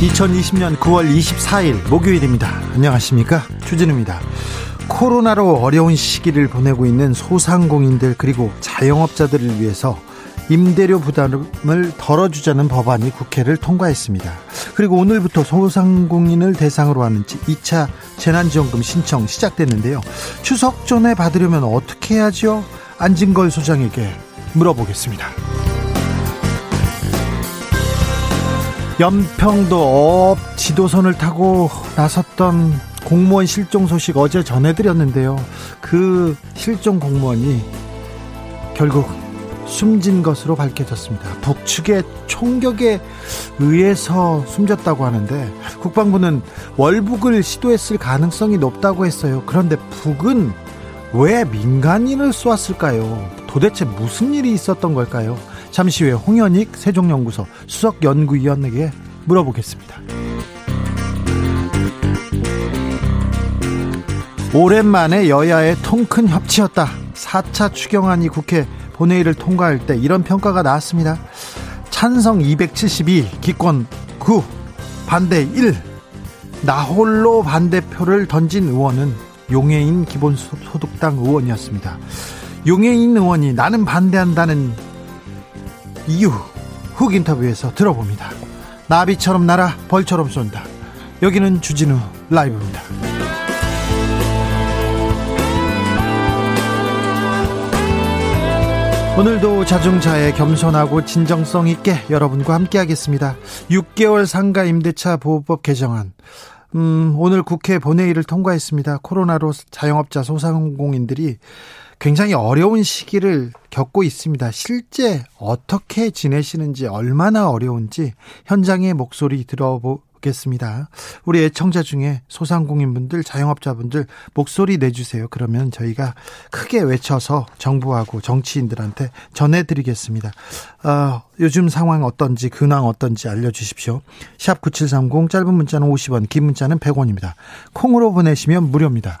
2020년 9월 24일 목요일입니다. 안녕하십니까? 주진우입니다. 코로나로 어려운 시기를 보내고 있는 소상공인들 그리고 자영업자들을 위해서 임대료 부담을 덜어주자는 법안이 국회를 통과했습니다. 그리고 오늘부터 소상공인을 대상으로 하는 2차 재난지원금 신청 시작됐는데요. 추석 전에 받으려면 어떻게 해야죠? 안진걸 소장에게 물어보겠습니다. 연평도 어업 지도선을 타고 나섰던 공무원 실종 소식 어제 전해드렸는데요. 그 실종 공무원이 결국 숨진 것으로 밝혀졌습니다. 북측의 총격에 의해서 숨졌다고 하는데 국방부는 월북을 시도했을 가능성이 높다고 했어요. 그런데 북은 왜 민간인을 쏘았을까요? 도대체 무슨 일이 있었던 걸까요? 잠시 후에 홍현익 세종연구소 수석연구위원에게 물어보겠습니다. 오랜만에 여야의 통큰 협치였다. 4차 추경안이 국회 본회의를 통과할 때 이런 평가가 나왔습니다. 찬성 272, 기권 9, 반대 1. 나홀로 반대표를 던진 의원은 용해인 기본소득당 의원이었습니다. 용해인 의원이 나는 반대한다는 이유 훅 인터뷰에서 들어봅니다. 나비처럼 날아 벌처럼 쏜다. 여기는 주진우 라이브입니다. 오늘도 자중차에 겸손하고 진정성 있게 여러분과 함께하겠습니다. 6개월 상가 임대차 보호법 개정안. 음, 오늘 국회 본회의를 통과했습니다. 코로나로 자영업자 소상공인들이 굉장히 어려운 시기를 겪고 있습니다. 실제 어떻게 지내시는지 얼마나 어려운지 현장의 목소리 들어보 보겠습니다. 우리 애청자 중에 소상공인분들, 자영업자분들 목소리 내주세요. 그러면 저희가 크게 외쳐서 정부하고 정치인들한테 전해드리겠습니다. 어, 요즘 상황 어떤지, 근황 어떤지 알려주십시오. 샵 9730, 짧은 문자는 50원, 긴 문자는 100원입니다. 콩으로 보내시면 무료입니다.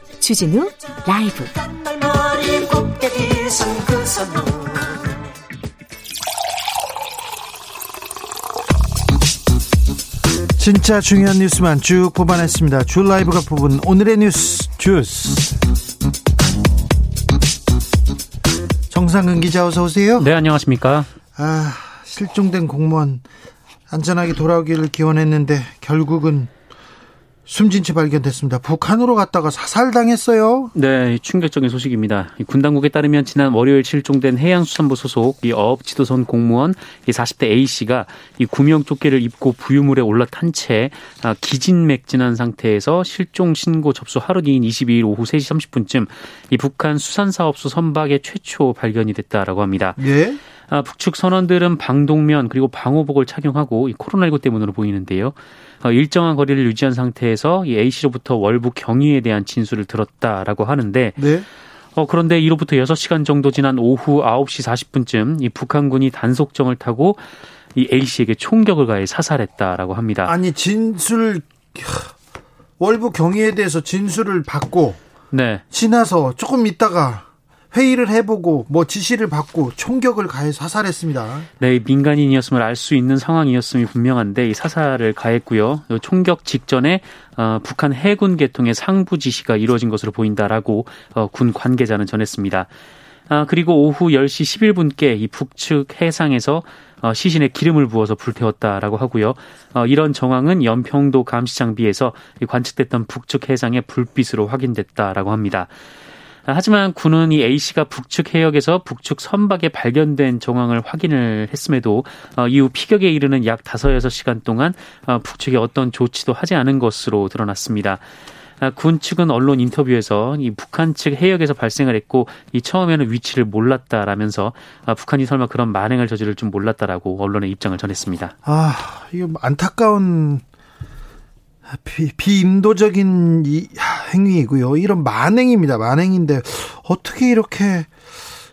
주진우 라이브 진짜 중요한 뉴스만 쭉 뽑아냈습니다. 줄 라이브가 뽑은 오늘의 뉴스 주스. 정상근 기자 어서 오세요. 네, 안녕하십니까? 아, 실종된 공무원 안전하게 돌아오기를 기원했는데 결국은 숨진 채 발견됐습니다. 북한으로 갔다가 사살당했어요. 네, 충격적인 소식입니다. 군 당국에 따르면 지난 월요일 실종된 해양수산부 소속 이 어업 지도선 공무원 이 40대 A 씨가 이 구명 조끼를 입고 부유물에 올라탄 채 아, 기진맥진한 상태에서 실종 신고 접수 하루 뒤인 22일 오후 3시 30분쯤 이 북한 수산사업소 선박에 최초 발견이 됐다라고 합니다. 예. 아, 북측 선원들은 방독면 그리고 방호복을 착용하고 이 코로나19 때문으로 보이는데요. 어, 일정한 거리를 유지한 상태에서 이 A 씨로부터 월북 경위에 대한 진술을 들었다라고 하는데 네. 어, 그런데 이로부터 6시간 정도 지난 오후 9시 40분쯤 이 북한군이 단속정을 타고 이 A 씨에게 총격을 가해 사살했다라고 합니다. 아니 진술 월북 경위에 대해서 진술을 받고 네. 지나서 조금 있다가 회의를 해보고 뭐 지시를 받고 총격을 가해 사살했습니다. 네, 민간인이었음을 알 수 있는 상황이었음이 분명한데 이 사살을 가했고요. 총격 직전에 어, 북한 해군 계통의 상부 지시가 이루어진 것으로 보인다라고 어, 군 관계자는 전했습니다. 아, 그리고 오후 10시 11분께 이 북측 해상에서 어, 시신에 기름을 부어서 불태웠다라고 하고요. 어, 이런 정황은 연평도 감시장비에서 관측됐던 북측 해상의 불빛으로 확인됐다라고 합니다. 아, 하지만 군은 이 A 씨가 북측 해역에서 북측 선박에 발견된 정황을 확인을 했음에도 어, 이후 피격에 이르는 약 다섯 여섯 시간 동안 어, 북측에 어떤 조치도 하지 않은 것으로 드러났습니다. 아, 군 측은 언론 인터뷰에서 이 북한 측 해역에서 발생을 했고 이 처음에는 위치를 몰랐다라면서 아, 북한이 설마 그런 만행을 저지를 줄 몰랐다라고 언론의 입장을 전했습니다. 아, 이거 안타까운 비, 비인도적인 이 행위이고요. 이런 만행입니다. 만행인데 어떻게 이렇게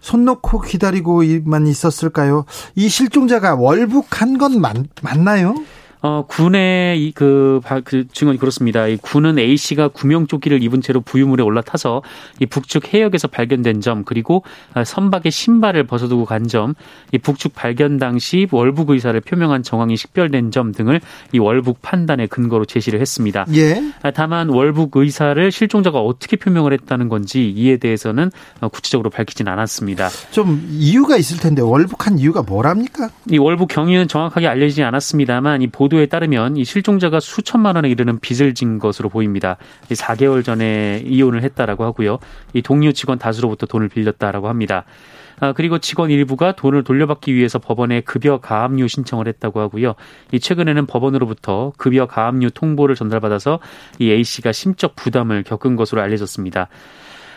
손 놓고 기다리고만 있었을까요? 이 실종자가 월북한 건 맞, 맞나요? 어, 군의 그, 그 증언이 그렇습니다. 이 군은 A 씨가 구명조끼를 입은 채로 부유물에 올라타서 이 북측 해역에서 발견된 점 그리고 아, 선박의 신발을 벗어두고 간 점, 이 북측 발견 당시 월북 의사를 표명한 정황이 식별된 점 등을 이 월북 판단의 근거로 제시를 했습니다. 예. 아, 다만 월북 의사를 실종자가 어떻게 표명을 했다는 건지 이에 대해서는 어, 구체적으로 밝히진 않았습니다. 좀 이유가 있을 텐데 월북한 이유가 뭐랍니까? 이 월북 경위는 정확하게 알려지지 않았습니다만 이 보 도에 따르면 이 실종자가 수천만 원에 이르는 빚을 진 것으로 보입니다. 4개월 전에 이혼을 했다라고 하고요. 이 동료 직원 다수로부터 돈을 빌렸다라고 합니다. 아, 그리고 직원 일부가 돈을 돌려받기 위해서 법원에 급여 가압류 신청을 했다고 하고요. 이 최근에는 법원으로부터 급여 가압류 통보를 전달받아서 이 A 씨가 심적 부담을 겪은 것으로 알려졌습니다.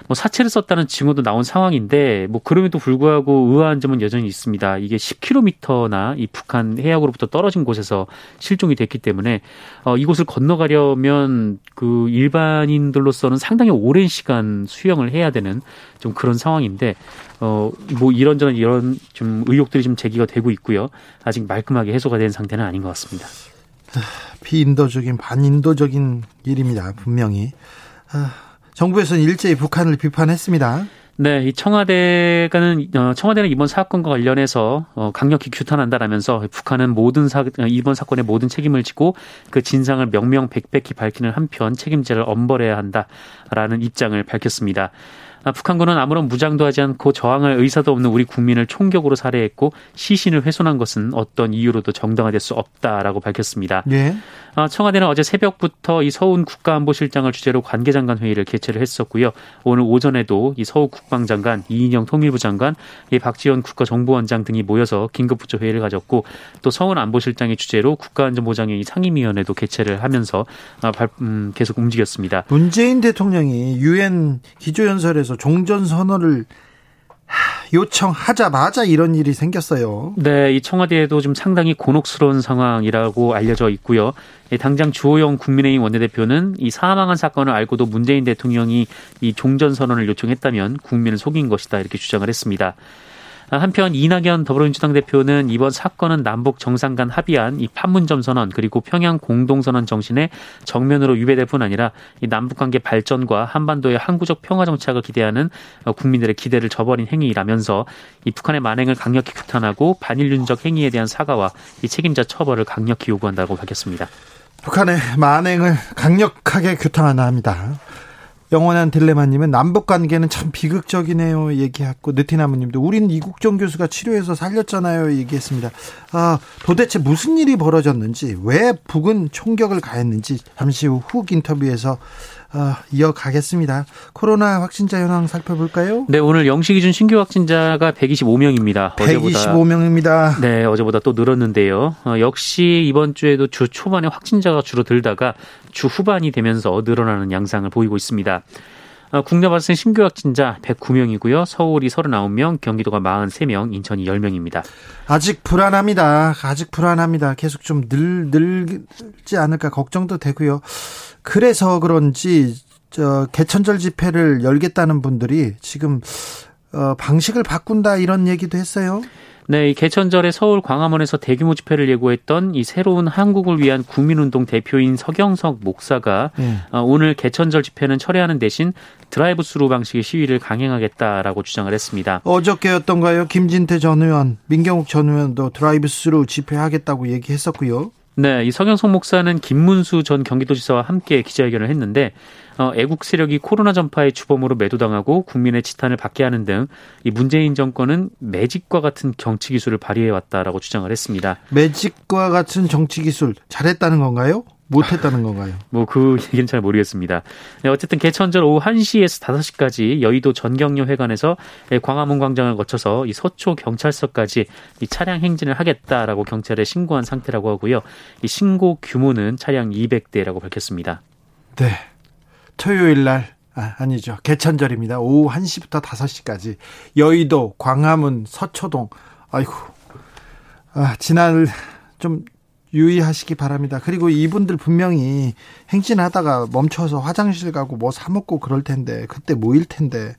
뭐 사체를 썼다는 증언도 나온 상황인데 뭐 그럼에도 불구하고 의아한 점은 여전히 있습니다. 이게 10km나 이 북한 해역으로부터 떨어진 곳에서 실종이 됐기 때문에 어 이곳을 건너가려면 그 일반인들로서는 상당히 오랜 시간 수영을 해야 되는 좀 그런 상황인데 어 뭐 이런저런 이런 좀 의혹들이 좀 제기가 되고 있고요. 아직 말끔하게 해소가 된 상태는 아닌 것 같습니다. 비인도적인 반인도적인 일입니다. 분명히. 아. 정부에서는 일제히 북한을 비판했습니다. 네, 이 청와대가는 어, 청와대는 이번 사건과 관련해서 어, 강력히 규탄한다라면서 북한은 모든 사 이번 사건의 모든 책임을 지고 그 진상을 명명백백히 밝히는 한편 책임자를 엄벌해야 한다라는 입장을 밝혔습니다. 아, 북한군은 아무런 무장도 하지 않고 저항할 의사도 없는 우리 국민을 총격으로 살해했고 시신을 훼손한 것은 어떤 이유로도 정당화될 수 없다라고 밝혔습니다. 네. 청와대는 어제 새벽부터 이 서훈 국가안보실장을 주제로 관계장관 회의를 개최를 했었고요. 오늘 오전에도 이 서욱 국방장관, 이인영 통일부 장관, 이 박지원 국가정보원장 등이 모여서 긴급부처 회의를 가졌고 또 서훈 안보실장의 주제로 국가안전보장회의 상임위원회도 개최를 하면서 아, 음, 계속 움직였습니다. 문재인 대통령이 유엔 기조연설에서 종전 선언을 요청하자마자 이런 일이 생겼어요. 네, 이 청와대에도 좀 상당히 곤혹스러운 상황이라고 알려져 있고요. 당장 주호영 국민의힘 원내대표는 이 사망한 사건을 알고도 문재인 대통령이 이 종전 선언을 요청했다면 국민을 속인 것이다 이렇게 주장을 했습니다. 한편 이낙연 더불어민주당 대표는 이번 사건은 남북 정상 간 합의한 이 판문점 선언 그리고 평양 공동선언 정신에 정면으로 위배될 뿐 아니라 이 남북 관계 발전과 한반도의 항구적 평화 정착을 기대하는 국민들의 기대를 저버린 행위라면서 이 북한의 만행을 강력히 규탄하고 반일륜적 행위에 대한 사과와 이 책임자 처벌을 강력히 요구한다고 밝혔습니다. 북한의 만행을 강력하게 규탄합니다. 영원한 딜레마님은 남북 관계는 참 비극적이네요. 얘기했고 느티나무님도 우리는 이국종 교수가 치료해서 살렸잖아요. 얘기했습니다. 아 도대체 무슨 일이 벌어졌는지 왜 북은 총격을 가했는지 잠시 후 훅 인터뷰에서 어, 이어가겠습니다. 코로나 확진자 현황 살펴볼까요? 네, 오늘 영시 기준 신규 확진자가 125명입니다. 125명입니다. 네, 어제보다 또 늘었는데요. 어, 역시 이번 주에도 주 초반에 확진자가 줄어들다가 주 후반이 되면서 늘어나는 양상을 보이고 있습니다. 어, 국내 발생 신규 확진자 109명이고요. 서울이 39명, 경기도가 43명, 인천이 10명입니다. 아직 불안합니다. 아직 불안합니다. 계속 좀 늘, 늘지 않을까 걱정도 되고요. 그래서 그런지 저 개천절 집회를 열겠다는 분들이 지금 어, 방식을 바꾼다 이런 얘기도 했어요. 네, 이 개천절에 서울 광화문에서 대규모 집회를 예고했던 이 새로운 한국을 위한 국민운동 대표인 서경석 목사가 네. 오늘 개천절 집회는 철회하는 대신 드라이브 스루 방식의 시위를 강행하겠다라고 주장을 했습니다. 어저께였던가요? 김진태 전 의원, 민경욱 전 의원도 드라이브 스루 집회하겠다고 얘기했었고요. 네, 이 서경석 목사는 김문수 전 경기도지사와 함께 기자회견을 했는데 어, 애국 세력이 코로나 전파의 주범으로 매도당하고 국민의 지탄을 받게 하는 등 이 문재인 정권은 magic과 같은 정치 기술을 발휘해 왔다라고 주장을 했습니다. magic과 같은 정치 기술 잘했다는 건가요? 못했다는 건가요? 뭐 그 얘기는 잘 모르겠습니다. 네, 어쨌든 개천절 오후 1시에서 5시까지 여의도 전경련 회관에서 광화문 광장을 거쳐서 이 서초 경찰서까지 이 차량 행진을 하겠다라고 경찰에 신고한 상태라고 하고요. 이 신고 규모는 차량 200대라고 밝혔습니다. 네. 토요일 날 아, 아니죠. 개천절입니다. 오후 1시부터 5시까지 여의도, 광화문, 서초동. 아이고. 아, 지난 좀 유의하시기 바랍니다. 그리고 이분들 분명히 행진하다가 멈춰서 화장실 가고 뭐 사 먹고 그럴 텐데 그때 모일 텐데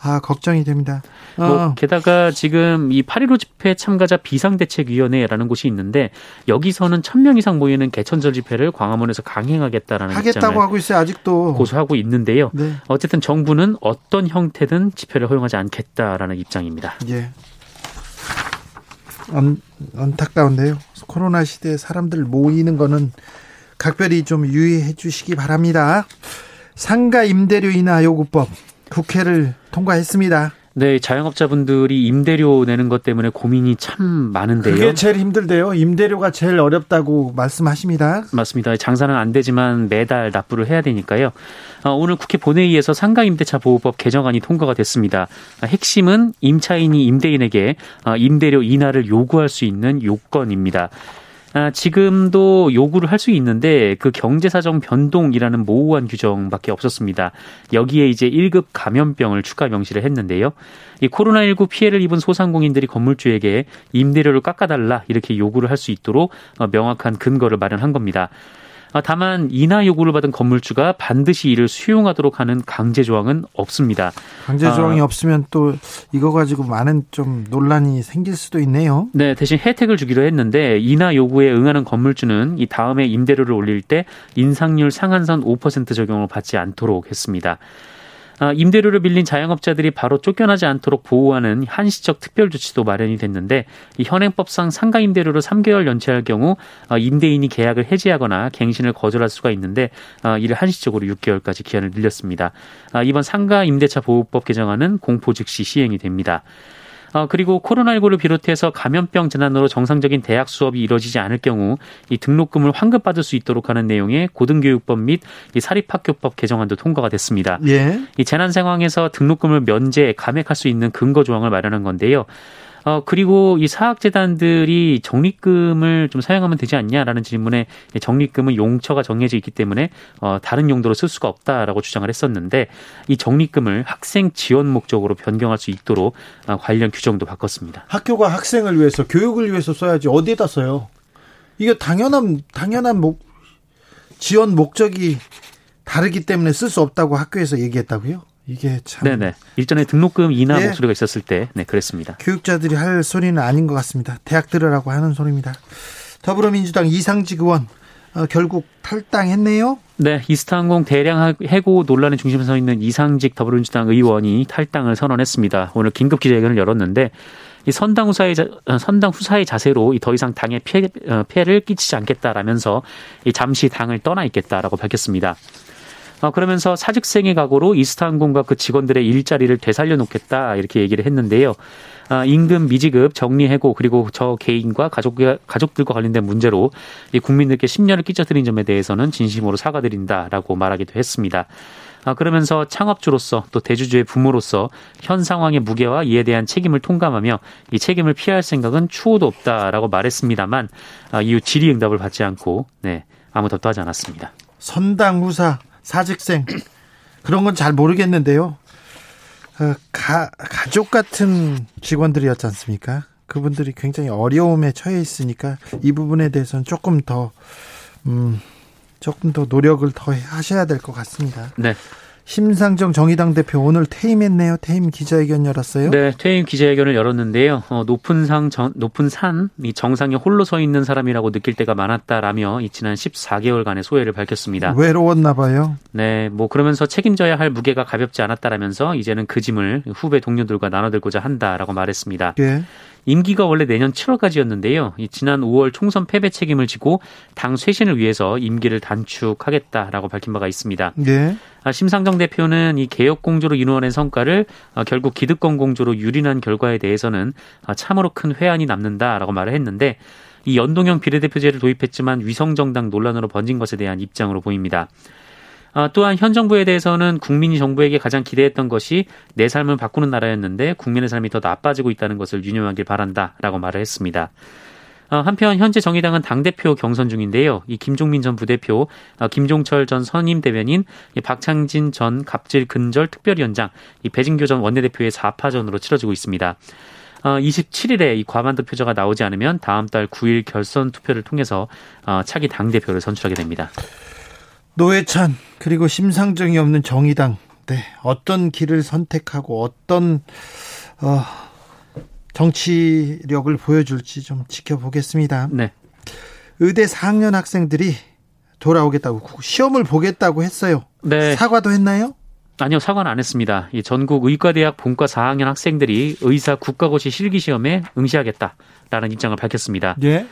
아 걱정이 됩니다. 어. 뭐 게다가 지금 이 8.15 집회 참가자 비상대책위원회라는 곳이 있는데 여기서는 1000명 이상 모이는 개천절 집회를 광화문에서 강행하겠다라는 하겠다고 하고 있어요. 아직도 고소하고 있는데요. 네. 어쨌든 정부는 어떤 형태든 집회를 허용하지 않겠다라는 입장입니다. 예. 안, 안타까운데요. 코로나 시대에 사람들 모이는 거는 각별히 좀 유의해 주시기 바랍니다. 상가 임대료 인하 요구법 국회를 통과했습니다. 네, 자영업자분들이 임대료 내는 것 때문에 고민이 참 많은데요. 그게 제일 힘들대요. 임대료가 제일 어렵다고 말씀하십니다. 맞습니다. 장사는 안 되지만 매달 납부를 해야 되니까요. 어, 오늘 국회 본회의에서 상가임대차 보호법 개정안이 통과가 됐습니다. 핵심은 임차인이 임대인에게 어, 임대료 인하를 요구할 수 있는 요건입니다. 아, 지금도 요구를 할 수 있는데 그 경제사정 변동이라는 모호한 규정밖에 없었습니다. 여기에 이제 1급 감염병을 추가 명시를 했는데요. 이 코로나19 피해를 입은 소상공인들이 건물주에게 임대료를 깎아달라 이렇게 요구를 할 수 있도록 어, 명확한 근거를 마련한 겁니다. 아, 다만 인하 요구를 받은 건물주가 반드시 이를 수용하도록 하는 강제 조항은 없습니다. 강제 조항이 아, 없으면 또 이거 가지고 많은 좀 논란이 생길 수도 있네요. 네, 대신 혜택을 주기로 했는데 인하 요구에 응하는 건물주는 이 다음에 임대료를 올릴 때 인상률 상한선 5% 적용을 받지 않도록 했습니다. 아, 임대료를 빌린 자영업자들이 바로 쫓겨나지 않도록 보호하는 한시적 특별 조치도 마련이 됐는데 이 현행법상 상가 임대료를 3개월 연체할 경우 아, 임대인이 계약을 해지하거나 갱신을 거절할 수가 있는데 아, 이를 한시적으로 6개월까지 기한을 늘렸습니다. 이번 상가 임대차 보호법 개정안은 공포 즉시 시행이 됩니다. 어, 그리고 코로나19를 비롯해서 감염병 재난으로 정상적인 대학 수업이 이뤄지지 않을 경우 이 등록금을 환급받을 수 있도록 하는 내용의 고등교육법 및 이 사립학교법 개정안도 통과가 됐습니다. 예. 이 재난 상황에서 등록금을 면제, 감액할 수 있는 근거 조항을 마련한 건데요. 어, 그리고 이 사학재단들이 적립금을 좀 사용하면 되지 않냐라는 질문에 적립금은 용처가 정해져 있기 때문에 어, 다른 용도로 쓸 수가 없다라고 주장을 했었는데 이 적립금을 학생 지원 목적으로 변경할 수 있도록 어, 관련 규정도 바꿨습니다. 학교가 학생을 위해서 교육을 위해서 써야지 어디에다 써요? 이게 당연한 당연한 목 지원 목적이 다르기 때문에 쓸 수 없다고 학교에서 얘기했다고요? 이게 참. 네네. 일전에 등록금 인하 네. 목소리가 있었을 때, 네, 그랬습니다. 교육자들이 할 소리는 아닌 것 같습니다. 대학 들으라고 하는 소리입니다. 더불어민주당 이상직 의원, 어, 결국 탈당했네요. 네, 이스타항공 대량 해고 논란의 중심에 서 있는 이상직 더불어민주당 의원이 탈당을 선언했습니다. 오늘 긴급 기자회견을 열었는데 이 선당 후사의 어, 선당 후사의 자세로 더 이상 당에 피해, 어, 피해를 끼치지 않겠다라면서 잠시 당을 떠나 있겠다라고 밝혔습니다. 어, 그러면서 사직생의 각오로 이스타항공과 그 직원들의 일자리를 되살려 놓겠다 이렇게 얘기를 했는데요. 아, 임금 미지급 정리 해고 그리고 저 개인과 가족 가족들과 관련된 문제로 이 국민들께 심려를 끼쳐드린 점에 대해서는 진심으로 사과드린다라고 말하기도 했습니다. 아, 그러면서 창업주로서 또 대주주의 부모로서 현 상황의 무게와 이에 대한 책임을 통감하며 이 책임을 피할 생각은 추호도 없다라고 말했습니다만 아, 이후 질의응답을 받지 않고 네 아무 답도 하지 않았습니다. 선당 후사 사직생 그런 건 잘 모르겠는데요. 어, 가, 가족 같은 직원들이었지 않습니까? 그분들이 굉장히 어려움에 처해 있으니까 이 부분에 대해서는 조금 더, 음, 조금 더 노력을 더 하셔야 될 것 같습니다. 네. 심상정 정의당 대표 오늘 퇴임했네요. 퇴임 기자회견 열었어요. 네, 퇴임 기자회견을 열었는데요. 어, 높은 상 정, 높은 산 이 정상에 홀로 서 있는 사람이라고 느낄 때가 많았다라며 이 지난 14개월간의 소회를 밝혔습니다. 외로웠나 봐요. 네, 뭐 그러면서 책임져야 할 무게가 가볍지 않았다라면서 이제는 그 짐을 후배 동료들과 나눠들고자 한다라고 말했습니다. 예. 임기가 원래 내년 7월까지였는데요. 지난 5월 총선 패배 책임을 지고 당 쇄신을 위해서 임기를 단축하겠다라고 밝힌 바가 있습니다. 네. 심상정 대표는 이 개혁 공조로 이루어낸 성과를 결국 기득권 공조로 유린한 결과에 대해서는 참으로 큰 회한이 남는다라고 말을 했는데 이 연동형 비례대표제를 도입했지만 위성정당 논란으로 번진 것에 대한 입장으로 보입니다. 아, 또한 현 정부에 대해서는 국민이 정부에게 가장 기대했던 것이 내 삶을 바꾸는 나라였는데 국민의 삶이 더 나빠지고 있다는 것을 유념하길 바란다라고 말을 했습니다. 아, 한편 현재 정의당은 당대표 경선 중인데요. 이 김종민 전 부대표, 아, 김종철 전 선임 대변인, 박창진 전 갑질 근절 특별위원장, 이 배진교 전 원내대표의 4파전으로 치러지고 있습니다. 27일에 이 과반득 표자가 나오지 않으면 다음 달 9일 결선 투표를 통해서 차기 당대표를 선출하게 됩니다. 노회찬 그리고 심상정이 없는 정의당 네, 어떤 길을 선택하고 어떤 어, 정치력을 보여줄지 좀 지켜보겠습니다. 네. 의대 4학년 학생들이 돌아오겠다고 시험을 보겠다고 했어요. 네. 사과도 했나요? 아니요, 사과는 안 했습니다. 이 전국 의과대학 본과 4학년 학생들이 의사 국가고시 실기 시험에 응시하겠다라는 입장을 밝혔습니다. 예.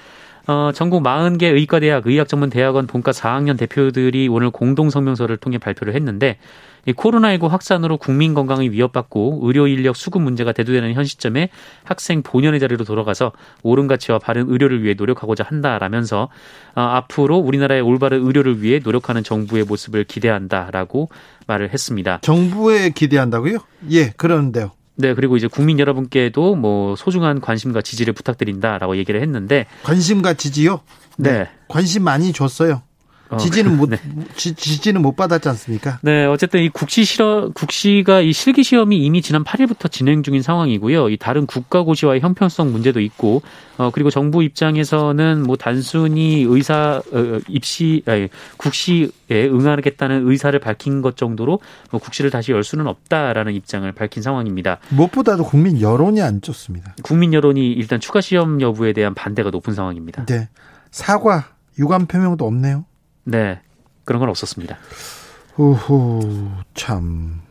어, 전국 40개 의과대학 의학전문대학원 본과 4학년 대표들이 오늘 공동 성명서를 통해 발표를 했는데 이 코로나19 확산으로 국민 건강이 위협받고 의료 인력 수급 문제가 대두되는 현 시점에 학생 본연의 자리로 돌아가서 옳은 가치와 바른 의료를 위해 노력하고자 한다라면서 어, 앞으로 우리나라의 올바른 의료를 위해 노력하는 정부의 모습을 기대한다라고 말을 했습니다. 정부에 기대한다고요? 예, 그러는데요. 네, 그리고 이제 국민 여러분께도 뭐 소중한 관심과 지지를 부탁드린다라고 얘기를 했는데 관심과 지지요? 네. 네. 관심 많이 줬어요. 어, 지지는 못 네. 지, 지는 못 받았지 않습니까? 네, 어쨌든 이 국시 실험 국시가 이 실기 시험이 이미 지난 8일부터 진행 중인 상황이고요. 이 다른 국가고시와의 형평성 문제도 있고, 어 그리고 정부 입장에서는 뭐 단순히 의사 어, 입시 아니, 국시에 응하겠다는 의사를 밝힌 것 정도로 뭐 국시를 다시 열 수는 없다라는 입장을 밝힌 상황입니다. 무엇보다도 국민 여론이 안 좋습니다. 국민 여론이 일단 추가 시험 여부에 대한 반대가 높은 상황입니다. 네, 사과 유감 표명도 없네요. 네. 그런 건 없었습니다. 오호, 참.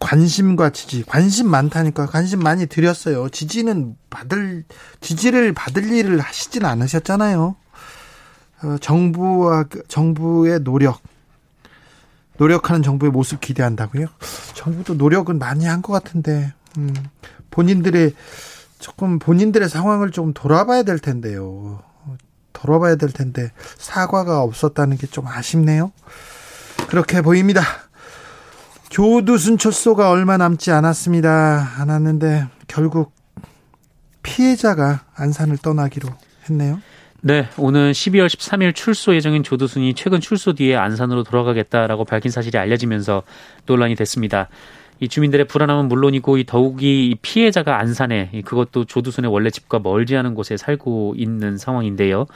관심과 지지, 관심 많다니까 관심 많이 드렸어요. 지지는 받을, 지지를 받을 일을 하시진 않으셨잖아요. 어, 정부와, 그, 정부의 노력, 노력하는 정부의 모습 기대한다고요? 정부도 노력은 많이 한 것 같은데, 음, 본인들의, 조금 본인들의 상황을 좀 돌아봐야 될 텐데요. 덜어봐야 될 텐데 사과가 없었다는 게 좀 아쉽네요. 그렇게 보입니다. 교두순 철소가 얼마 남지 않았습니다. 않았는데 결국 피해자가 안산을 떠나기로 했네요. 네, 오늘 12월 13일 출소 예정인 조두순이 최근 출소 뒤에 안산으로 돌아가겠다라고 밝힌 사실이 알려지면서 논란이 됐습니다. 이 주민들의 불안함은 물론이고 이 더욱이 피해자가 안산에 그것도 조두순의 원래 집과 멀지 않은 곳에 살고 있는 상황인데요.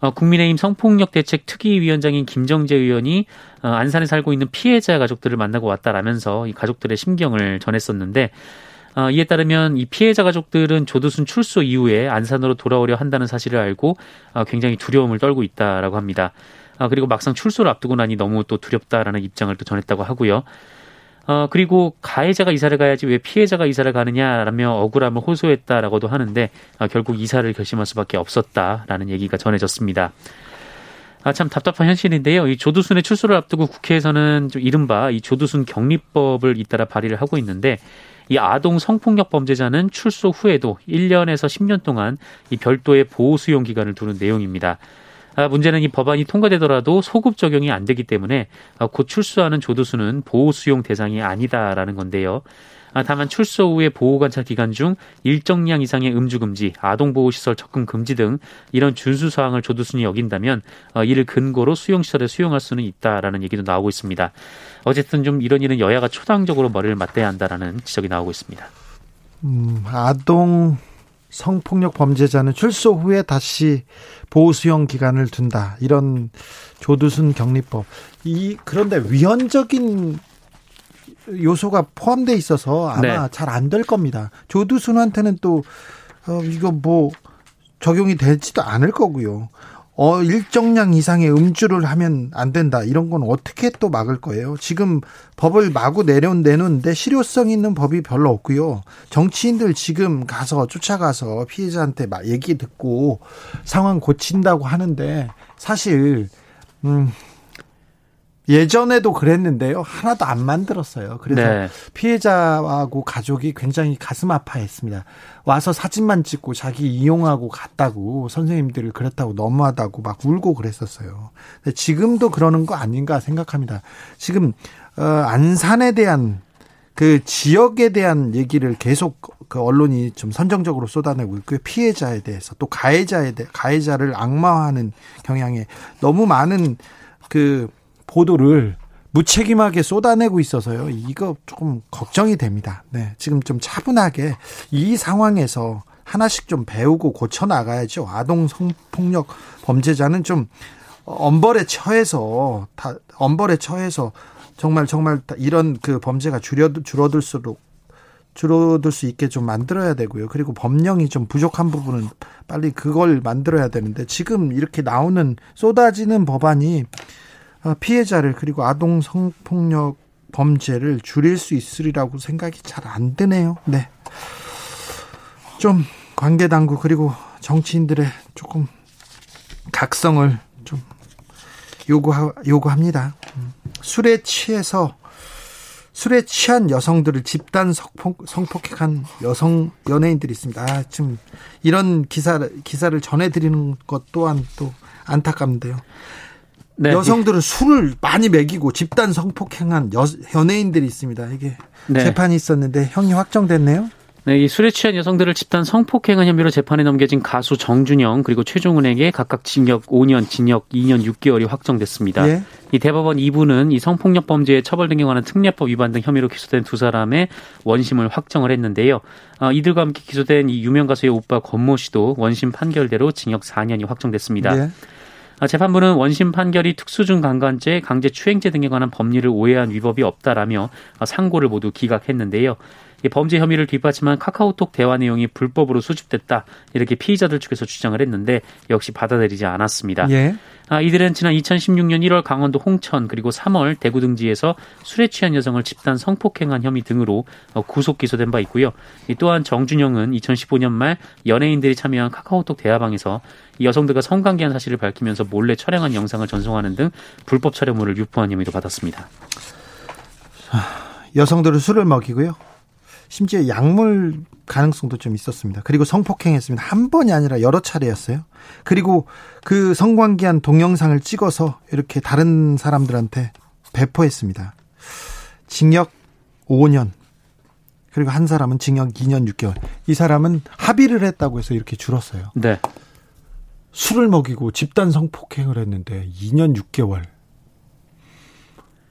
어, 국민의힘 성폭력 대책 특위위원장인 김정재 의원이 어, 안산에 살고 있는 피해자 가족들을 만나고 왔다라면서 이 가족들의 심경을 전했었는데 어, 이에 따르면 이 피해자 가족들은 조두순 출소 이후에 안산으로 돌아오려 한다는 사실을 알고 어, 굉장히 두려움을 떨고 있다라고 합니다. 아, 그리고 막상 출소를 앞두고 나니 너무 또 두렵다라는 입장을 또 전했다고 하고요. 어, 그리고 가해자가 이사를 가야지 왜 피해자가 이사를 가느냐라며 억울함을 호소했다라고도 하는데 어, 결국 이사를 결심할 수밖에 없었다라는 얘기가 전해졌습니다. 아, 참 답답한 현실인데요. 이 조두순의 출소를 앞두고 국회에서는 좀 이른바 이 조두순 격리법을 잇따라 발의를 하고 있는데 이 아동 성폭력 범죄자는 출소 후에도 1년에서 10년 동안 이 별도의 보호 수용 기간을 두는 내용입니다. 아, 문제는 이 법안이 통과되더라도 소급 적용이 안 되기 때문에 아, 곧 출소하는 조두수는 보호 수용 대상이 아니다라는 건데요. 아, 다만 출소 후에 보호 관찰 기간 중 일정량 이상의 음주 금지, 아동 보호 시설 접근 금지 등 이런 준수 사항을 조두순이 어긴다면 이를 근거로 수용 시설에 수용할 수는 있다라는 얘기도 나오고 있습니다. 어쨌든 좀 이런 일은 여야가 초당적으로 머리를 맞대야 한다라는 지적이 나오고 있습니다. 음, 아동 성폭력 범죄자는 출소 후에 다시 보수형 기간을 둔다. 이런 조두순 격리법. 이 그런데 위헌적인 요소가 포함돼 있어서 아마 네. 잘안 될 겁니다. 조두순한테는 또 어, 이거 뭐 적용이 되지도 않을 거고요. 어, 일정량 이상의 음주를 하면 안 된다. 이런 건 어떻게 또 막을 거예요? 지금 법을 마구 내려, 내놓는데 실효성 있는 법이 별로 없고요. 정치인들 지금 가서 쫓아가서 피해자한테 막 얘기 듣고 상황 고친다고 하는데 사실, 음, 예전에도 그랬는데요. 하나도 안 만들었어요. 그래서 네. 피해자하고 가족이 굉장히 가슴 아파했습니다. 와서 사진만 찍고 자기 이용하고 갔다고 선생님들이 그랬다고 너무하다고 막 울고 그랬었어요. 근데 지금도 그러는 거 아닌가 생각합니다. 지금 어, 안산에 대한 그 지역에 대한 얘기를 계속 그 언론이 좀 선정적으로 쏟아내고 있고요. 피해자에 대해서 또 가해자에 대해 가해자를 악마화하는 경향에 너무 많은 그 보도를 무책임하게 쏟아내고 있어서요. 이거 조금 걱정이 됩니다. 네. 지금 좀 차분하게 이 상황에서 하나씩 좀 배우고 고쳐 나가야죠. 아동 성폭력 범죄자는 좀 엄벌에 처해서 다 엄벌에 처해서 정말 정말 이런 그 범죄가 줄여 줄어들수록 줄어들 수 있게 좀 만들어야 되고요. 그리고 법령이 좀 부족한 부분은 빨리 그걸 만들어야 되는데 지금 이렇게 나오는 쏟아지는 법안이 어, 피해자를 그리고 아동 성폭력 범죄를 줄일 수 있으리라고 생각이 잘 안 드네요. 네. 좀 관계 당국 그리고 정치인들의 조금 각성을 좀 요구하, 요구합니다. 음. 술에 취해서 술에 취한 여성들을 집단 성폭, 성폭행한 여성 연예인들이 있습니다. 아, 지금 이런 기사 기사를 전해 드리는 것 또한 또 안타깝는데요. 네. 여성들은 술을 많이 먹이고 집단 성폭행한 여, 연예인들이 있습니다. 이게 네. 재판이 있었는데 형이 확정됐네요. 네, 이 술에 취한 여성들을 집단 성폭행한 혐의로 재판에 넘겨진 가수 정준영 그리고 최종훈에게 각각 징역 5년, 징역 2년 6개월이 확정됐습니다. 예. 이 대법원 2부는 이 성폭력 범죄의 처벌 등에 관한 특례법 위반 등 혐의로 기소된 두 사람의 원심을 확정을 했는데요. 어, 이들과 함께 기소된 이 유명 가수의 오빠 권모 씨도 원심 판결대로 징역 4년이 확정됐습니다. 예. 아, 재판부는 원심 판결이 특수중 강간죄, 강제 추행죄 등에 관한 법리를 오해한 위법이 없다라며 아, 상고를 모두 기각했는데요. 범죄 혐의를 뒷받침한 카카오톡 대화 내용이 불법으로 수집됐다 이렇게 피의자들 측에서 주장을 했는데 역시 받아들이지 않았습니다. 예. 아, 이들은 지난 2016년 1월 강원도 홍천 그리고 3월 대구 등지에서 술에 취한 여성을 집단 성폭행한 혐의 등으로 어, 구속 기소된 바 있고요. 또한 정준영은 2015년 말 연예인들이 참여한 카카오톡 대화방에서 여성들과 성관계한 사실을 밝히면서 몰래 촬영한 영상을 전송하는 등 불법 촬영물을 유포한 혐의도 받았습니다. 여성들은 술을 먹이고요. 심지어 약물 가능성도 좀 있었습니다. 그리고 성폭행했습니다. 한 번이 아니라 여러 차례였어요. 그리고 그 성관계한 동영상을 찍어서 이렇게 다른 사람들한테 배포했습니다. 징역 5년. 그리고 한 사람은 징역 2년 6개월. 이 사람은 합의를 했다고 해서 이렇게 줄었어요. 네. 술을 먹이고 집단 성폭행을 했는데 2년 6개월.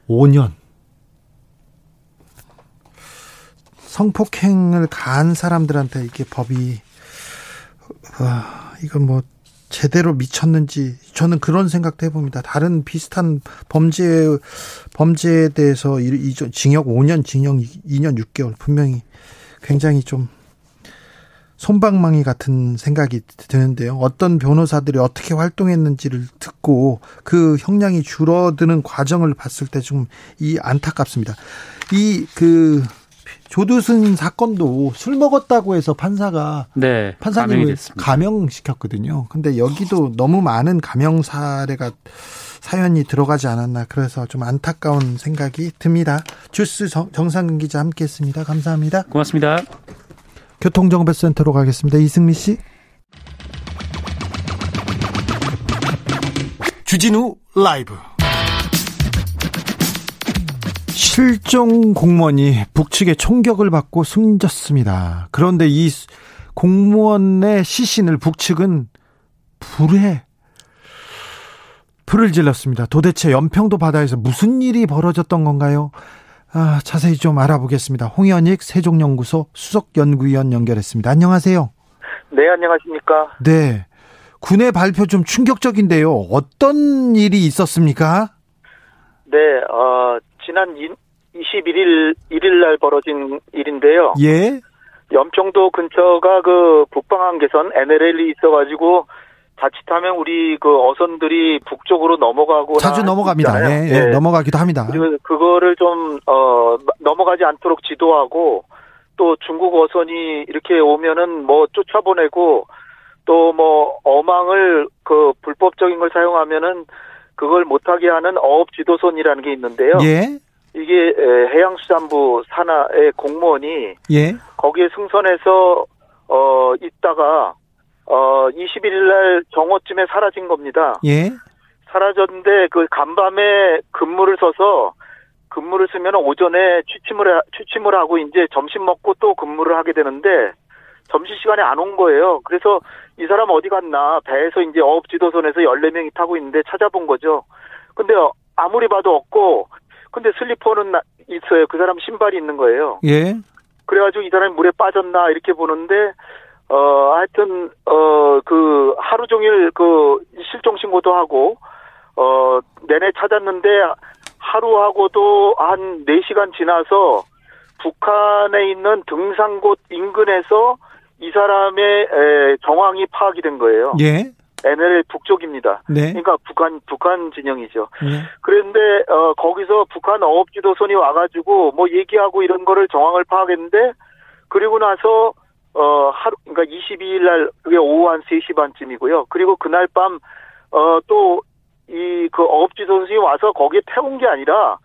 5년. 성폭행을 가한 사람들한테 이게 법이 와, 이건 뭐 제대로 미쳤는지 저는 그런 생각도 해봅니다. 다른 비슷한 범죄 범죄에 대해서 이, 이 징역 5년, 징역 2년 6개월 분명히 굉장히 좀 손방망이 같은 생각이 드는데요. 어떤 변호사들이 어떻게 활동했는지를 듣고 그 형량이 줄어드는 과정을 봤을 때 좀 이 안타깝습니다. 이그 조두순 사건도 술 먹었다고 해서 판사가 네, 판사님을 감형시켰거든요. 근데 여기도 너무 많은 감형 사례가 사연이 들어가지 않았나 그래서 좀 안타까운 생각이 듭니다. 주스 정상근 기자 함께했습니다. 감사합니다. 고맙습니다. 교통정보센터로 가겠습니다. 이승미 씨. 주진우 라이브. 실종 공무원이 북측의 총격을 받고 숨졌습니다. 그런데 이 공무원의 시신을 북측은 불에 불을 질렀습니다. 도대체 연평도 바다에서 무슨 일이 벌어졌던 건가요? 아, 자세히 좀 알아보겠습니다. 홍현익 세종연구소 수석연구위원 연결했습니다. 안녕하세요. 네, 안녕하십니까. 네. 군의 발표 좀 충격적인데요. 어떤 일이 있었습니까? 네, 어, 지난 21일 1일 날 벌어진 일인데요. 예. 연평도 근처가 그 북방한 개선 NLL이 있어가지고 자칫하면 우리 그 어선들이 북쪽으로 넘어가고 자주 넘어갑니다. 예, 예, 넘어가기도 합니다. 그리고 그거를 좀 어, 넘어가지 않도록 지도하고 또 중국 어선이 이렇게 오면은 뭐 쫓아보내고 또 뭐 어망을 그 불법적인 걸 사용하면은 그걸 못하게 하는 어업 지도선이라는 게 있는데요. 예. 이게 해양수산부 산하의 공무원이 예. 거기에 승선해서 어 있다가 어 21일 날 정오쯤에 사라진 겁니다. 예. 사라졌는데 그 간밤에 근무를 서서 근무를 쓰면 오전에 취침을 취침을 하고 이제 점심 먹고 또 근무를 하게 되는데 점심 시간에 안 온 거예요. 그래서 이 사람 어디 갔나 배에서 이제 어업 지도선에서 14명이 타고 있는데 찾아본 거죠. 근데 아무리 봐도 없고 근데 슬리퍼는 있어요. 그 사람 신발이 있는 거예요. 예. 그래가지고 이 사람이 물에 빠졌나 이렇게 보는데 어 하여튼 어 그 하루 종일 그 실종 신고도 하고 어 내내 찾았는데 하루하고도 한 4시간 지나서 북한에 있는 등산곳 인근에서 이 사람의 에, 정황이 파악이 된 거예요. 예. NLL 북쪽입니다. 네. 그러니까 북한 북한 진영이죠. 예. 그런데 어 거기서 북한 어업 지도선이 와가지고 뭐 얘기하고 이런 거를 정황을 파악했는데 그리고 나서 어 하루 그러니까 22일 날 그게 오후 한 3시 반쯤이고요. 그리고 그날 밤 어 또 이 그 어업 지도선이 와서 거기에 태운 게 아니라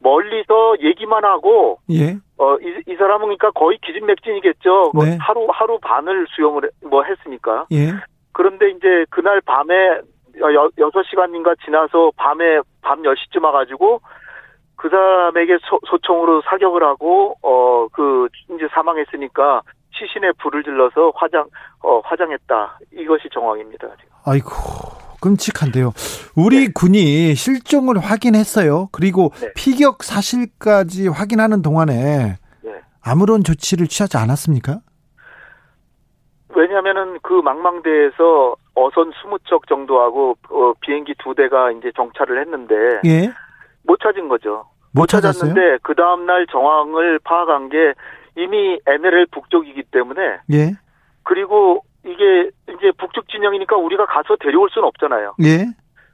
멀리서 얘기만 하고 예. 어이 이 사람은 그러니까 거의 기진맥진이겠죠. 뭐 네. 하루 하루 반을 수영을 해- 뭐 했으니까. 예. 그런데 이제 그날 밤에 여, 6시간인가 지나서 밤에 밤 10시쯤 와 가지고 그 사람에게 소, 소총으로 사격을 하고 어 그 이제 사망했으니까 시신에 불을 질러서 화장 어 화장했다 이것이 정황입니다. 지금. 아이고 끔찍한데요. 우리 군이 실종을 확인했어요. 그리고 네. 피격 사실까지 확인하는 동안에 네. 아무런 조치를 취하지 않았습니까? 왜냐하면은 그 망망대에서 어선 20척 정도하고 어, 비행기 두 대가 이제 정찰을 했는데 예. 못 찾은 거죠. 못? 찾았는데 그 다음 날 정황을 파악한 게 이미 NLL 북쪽이기 때문에 예. 그리고 이게 이제 북쪽 진영이니까 우리가 가서 데려올 수는 없잖아요. 예.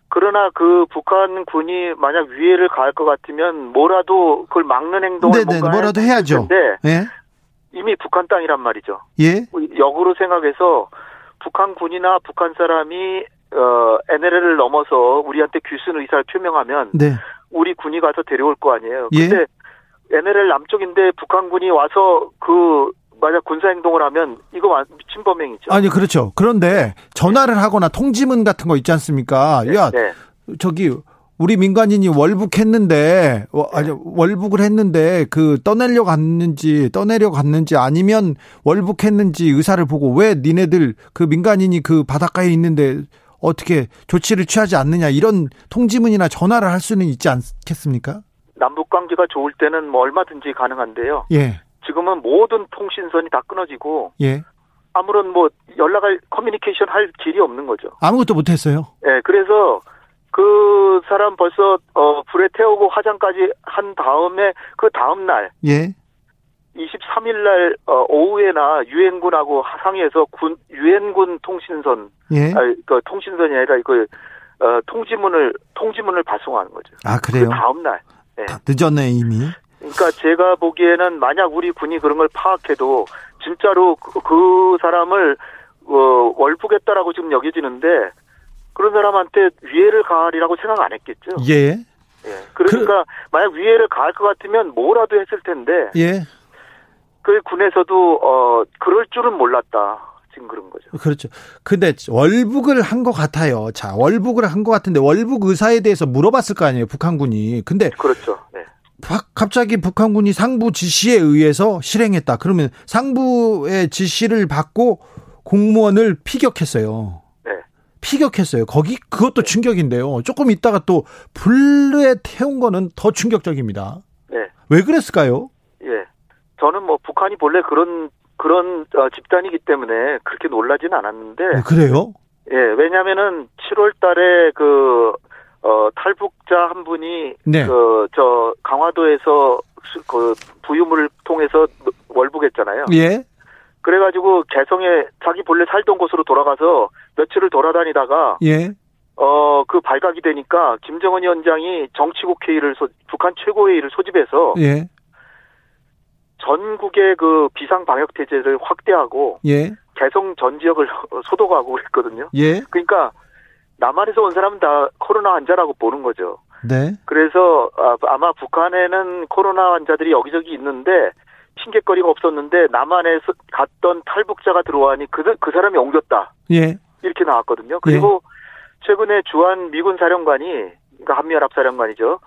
그러나 그 북한 군이 만약 위해를 가할 것 같으면 뭐라도 그걸 막는 행동을 네네, 뭔가 뭐라도 해야죠. 텐데 예. 이미 북한 땅이란 말이죠. 예. 역으로 생각해서 북한 군이나 북한 사람이 어 NLL을 넘어서 우리한테 귀순 의사를 표명하면 네. 우리 군이 가서 데려올 거 아니에요. 예. 근데 NLL 남쪽인데 북한군이 와서 그 만약 군사 행동을 하면 이거 완- 미친 범행이죠. 아니 그렇죠. 그런데 전화를 하거나 통지문 같은 거 있지 않습니까? 야, 네. 저기 우리 민간인이 월북했는데 어, 아니 월북을 했는데 그 떠내려 갔는지 떠내려 갔는지 아니면 월북했는지 의사를 보고 왜 니네들 그 민간인이 그 바닷가에 있는데 어떻게 조치를 취하지 않느냐 이런 통지문이나 전화를 할 수는 있지 않겠습니까? 남북 관계가 좋을 때는 뭐 얼마든지 가능한데요. 예. 지금은 모든 통신선이 다 끊어지고 예. 아무런 뭐 연락할 커뮤니케이션 할 길이 없는 거죠. 아무것도 못 했어요. 예, 그래서 그 사람 벌써 어 불에 태우고 화장까지 한 다음에 그 다음 날 예. 23일 날 어, 오후에나 유엔군하고 상의해서 군 유엔군 통신선 예. 아니, 그 통신선이 아니라 그 어, 통지문을 통지문을 발송하는 거죠. 아, 그 그래요. 다음 날. 예. 다 늦었네 이미. 그러니까 제가 보기에는 만약 우리 군이 그런 걸 파악해도 진짜로 그, 그 사람을 어, 월북했다라고 지금 여겨지는데 그런 사람한테 위해를 가하리라고 생각 안 했겠죠. 예. 예. 그러니까 만약 위해를 가할 것 같으면 뭐라도 했을 텐데 예. 그 군에서도 어 그럴 줄은 몰랐다. 지금 그런 거죠. 그렇죠. 근데 월북을 한 것 같아요. 자, 월북을 한 것 같은데 월북 의사에 대해서 물어봤을 거 아니에요, 북한군이. 근데 그렇죠. 네. 바- 갑자기 북한군이 상부 지시에 의해서 실행했다. 그러면 상부의 지시를 받고 공무원을 피격했어요. 네. 피격했어요. 거기 그것도 충격인데요. 조금 있다가 또 불에 태운 거는 더 충격적입니다. 네. 왜 그랬을까요? 예. 저는 뭐 북한이 본래 그런 그런 어, 집단이기 때문에 그렇게 놀라지는 않았는데 어, 그래요? 예, 왜냐면은 7월 달에 그, 어, 탈북자 한 분이, 네. 그, 저, 강화도에서 수- 그, 부유물을 통해서 월북했잖아요. 예. 그래가지고 개성에 자기 본래 살던 곳으로 돌아가서 며칠을 돌아다니다가 예. 어 그 발각이 되니까 김정은 위원장이 정치국 회의를 소, 북한 최고회의를 소집해서 예. 전국의 그 비상 방역 태제를 확대하고 예. 개성 전 지역을 소독하고 그랬거든요. 예. 그러니까 남한에서 온 사람은 다 코로나 환자라고 보는 거죠. 네. 그래서 아, 아마 북한에는 코로나 환자들이 여기저기 있는데 핑계거리가 없었는데 남한에서 갔던 탈북자가 들어와니 그, 그 사람이 옮겼다. 예. 이렇게 나왔거든요. 그리고 최근에 주한 미군 사령관이 그러니까 한미연합 사령관이죠.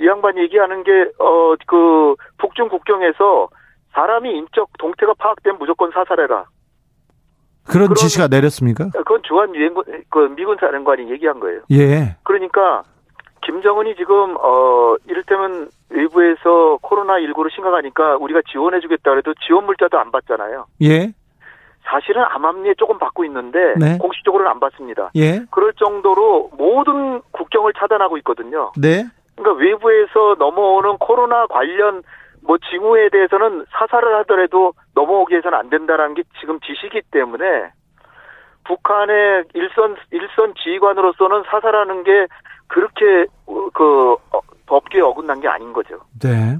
이 양반이 얘기하는 게 어 그 북중 국경에서 사람이 인적 동태가 파악되면 무조건 사살해라. 그런 지시가 내렸습니까? 그건 주한 유엔군 그 미군 사령관이 얘기한 거예요. 예. 그러니까 김정은이 지금 어 이를테면 외부에서 코로나 19로 심각하니까 우리가 지원해 주겠다 그래도 지원 물자도 안 받잖아요. 예. 사실은 암암리에 조금 받고 있는데 네. 공식적으로는 안 받습니다. 예. 그럴 정도로 모든 국경을 차단하고 있거든요. 네. 그러니까 외부에서 넘어오는 코로나 관련 뭐 징후에 대해서는 사살을 하더라도 넘어오게 해서는 안 된다라는 게 지금 지시기 때문에 북한의 일선 일선 지휘관으로서는 사살하는 게 그렇게 어, 그 어, 법규에 어긋난 게 아닌 거죠. 네.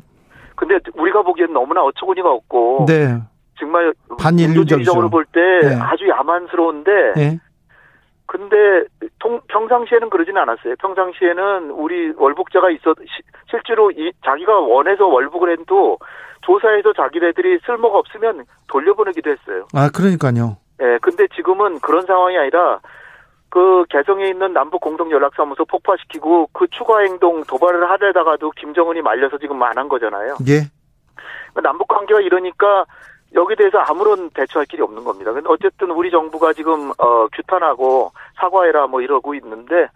근데 우리가 보기엔 너무나 어처구니가 없고 네. 정말 반인륜적이죠. 인도주의적으로 볼때 네. 아주 야만스러운데 예. 근데 통, 평상시에는 그러지는 않았어요. 평상시에는 우리 월북자가 있어 시- 실제로 이 자기가 원해서 월북을 해도 조사해서 자기네들이 쓸모가 없으면 돌려보내기도 했어요. 아, 그러니까요. 예, 근데 지금은 그런 상황이 아니라 그 개성에 있는 남북 공동 연락사무소 폭파시키고 그 추가 행동 도발을 하려다가도 김정은이 말려서 지금 안 한 거잖아요. 예. 남북 관계가 이러니까 여기 대해서 아무런 대처할 길이 없는 겁니다. 근데 어쨌든 우리 정부가 지금 어 규탄하고 사과해라 뭐 이러고 있는데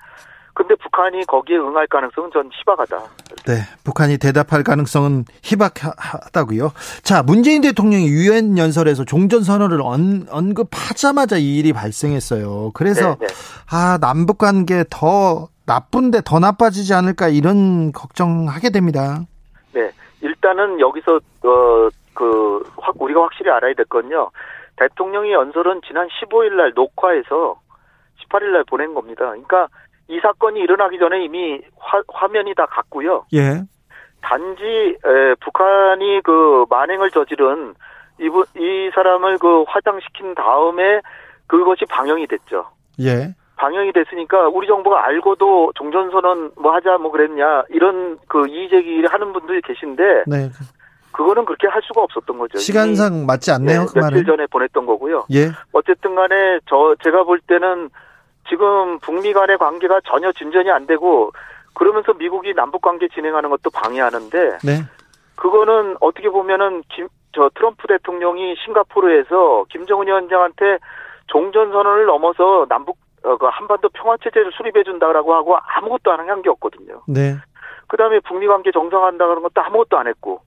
근데 북한이 거기에 응할 가능성은 전 희박하다. 네. 북한이 대답할 가능성은 희박하다고요. 자, 문재인 대통령이 유엔 연설에서 종전 선언을 언, 언급하자마자 이 일이 발생했어요. 그래서 네, 네. 아, 남북 관계 더 나쁜데 더 나빠지지 않을까 이런 걱정하게 됩니다. 네. 일단은 여기서 어 그 우리가 확실히 알아야 될 건요. 대통령의 연설은 지난 15일 날 녹화해서 18일 날 보낸 겁니다. 그러니까 이 사건이 일어나기 전에 이미 화, 화면이 다 갔고요. 예. 단지 에, 북한이 그 만행을 저지른 이분 이 사람을 그 화장시킨 다음에 그것이 방영이 됐죠. 예. 방영이 됐으니까 우리 정부가 알고도 종전선언 뭐 하자 뭐 그랬냐 이런 그 이의제기를 하는 분들이 계신데 네. 그거는 그렇게 할 수가 없었던 거죠. 시간상 맞지 이미, 않네요. 네, 그 말은. 며칠 전에 보냈던 거고요. 예. 어쨌든 간에 저 제가 볼 때는 지금 북미 간의 관계가 전혀 진전이 안 되고 그러면서 미국이 남북 관계 진행하는 것도 방해하는데 네. 그거는 어떻게 보면은 김, 저 트럼프 대통령이 싱가포르에서 김정은 위원장한테 종전 선언을 넘어서 남북 어, 그 한반도 평화 체제를 수립해 준다라고 하고 아무것도 안 한 게 없거든요. 네. 그다음에 북미 관계 정상화한다 그런 것도 아무것도 안 했고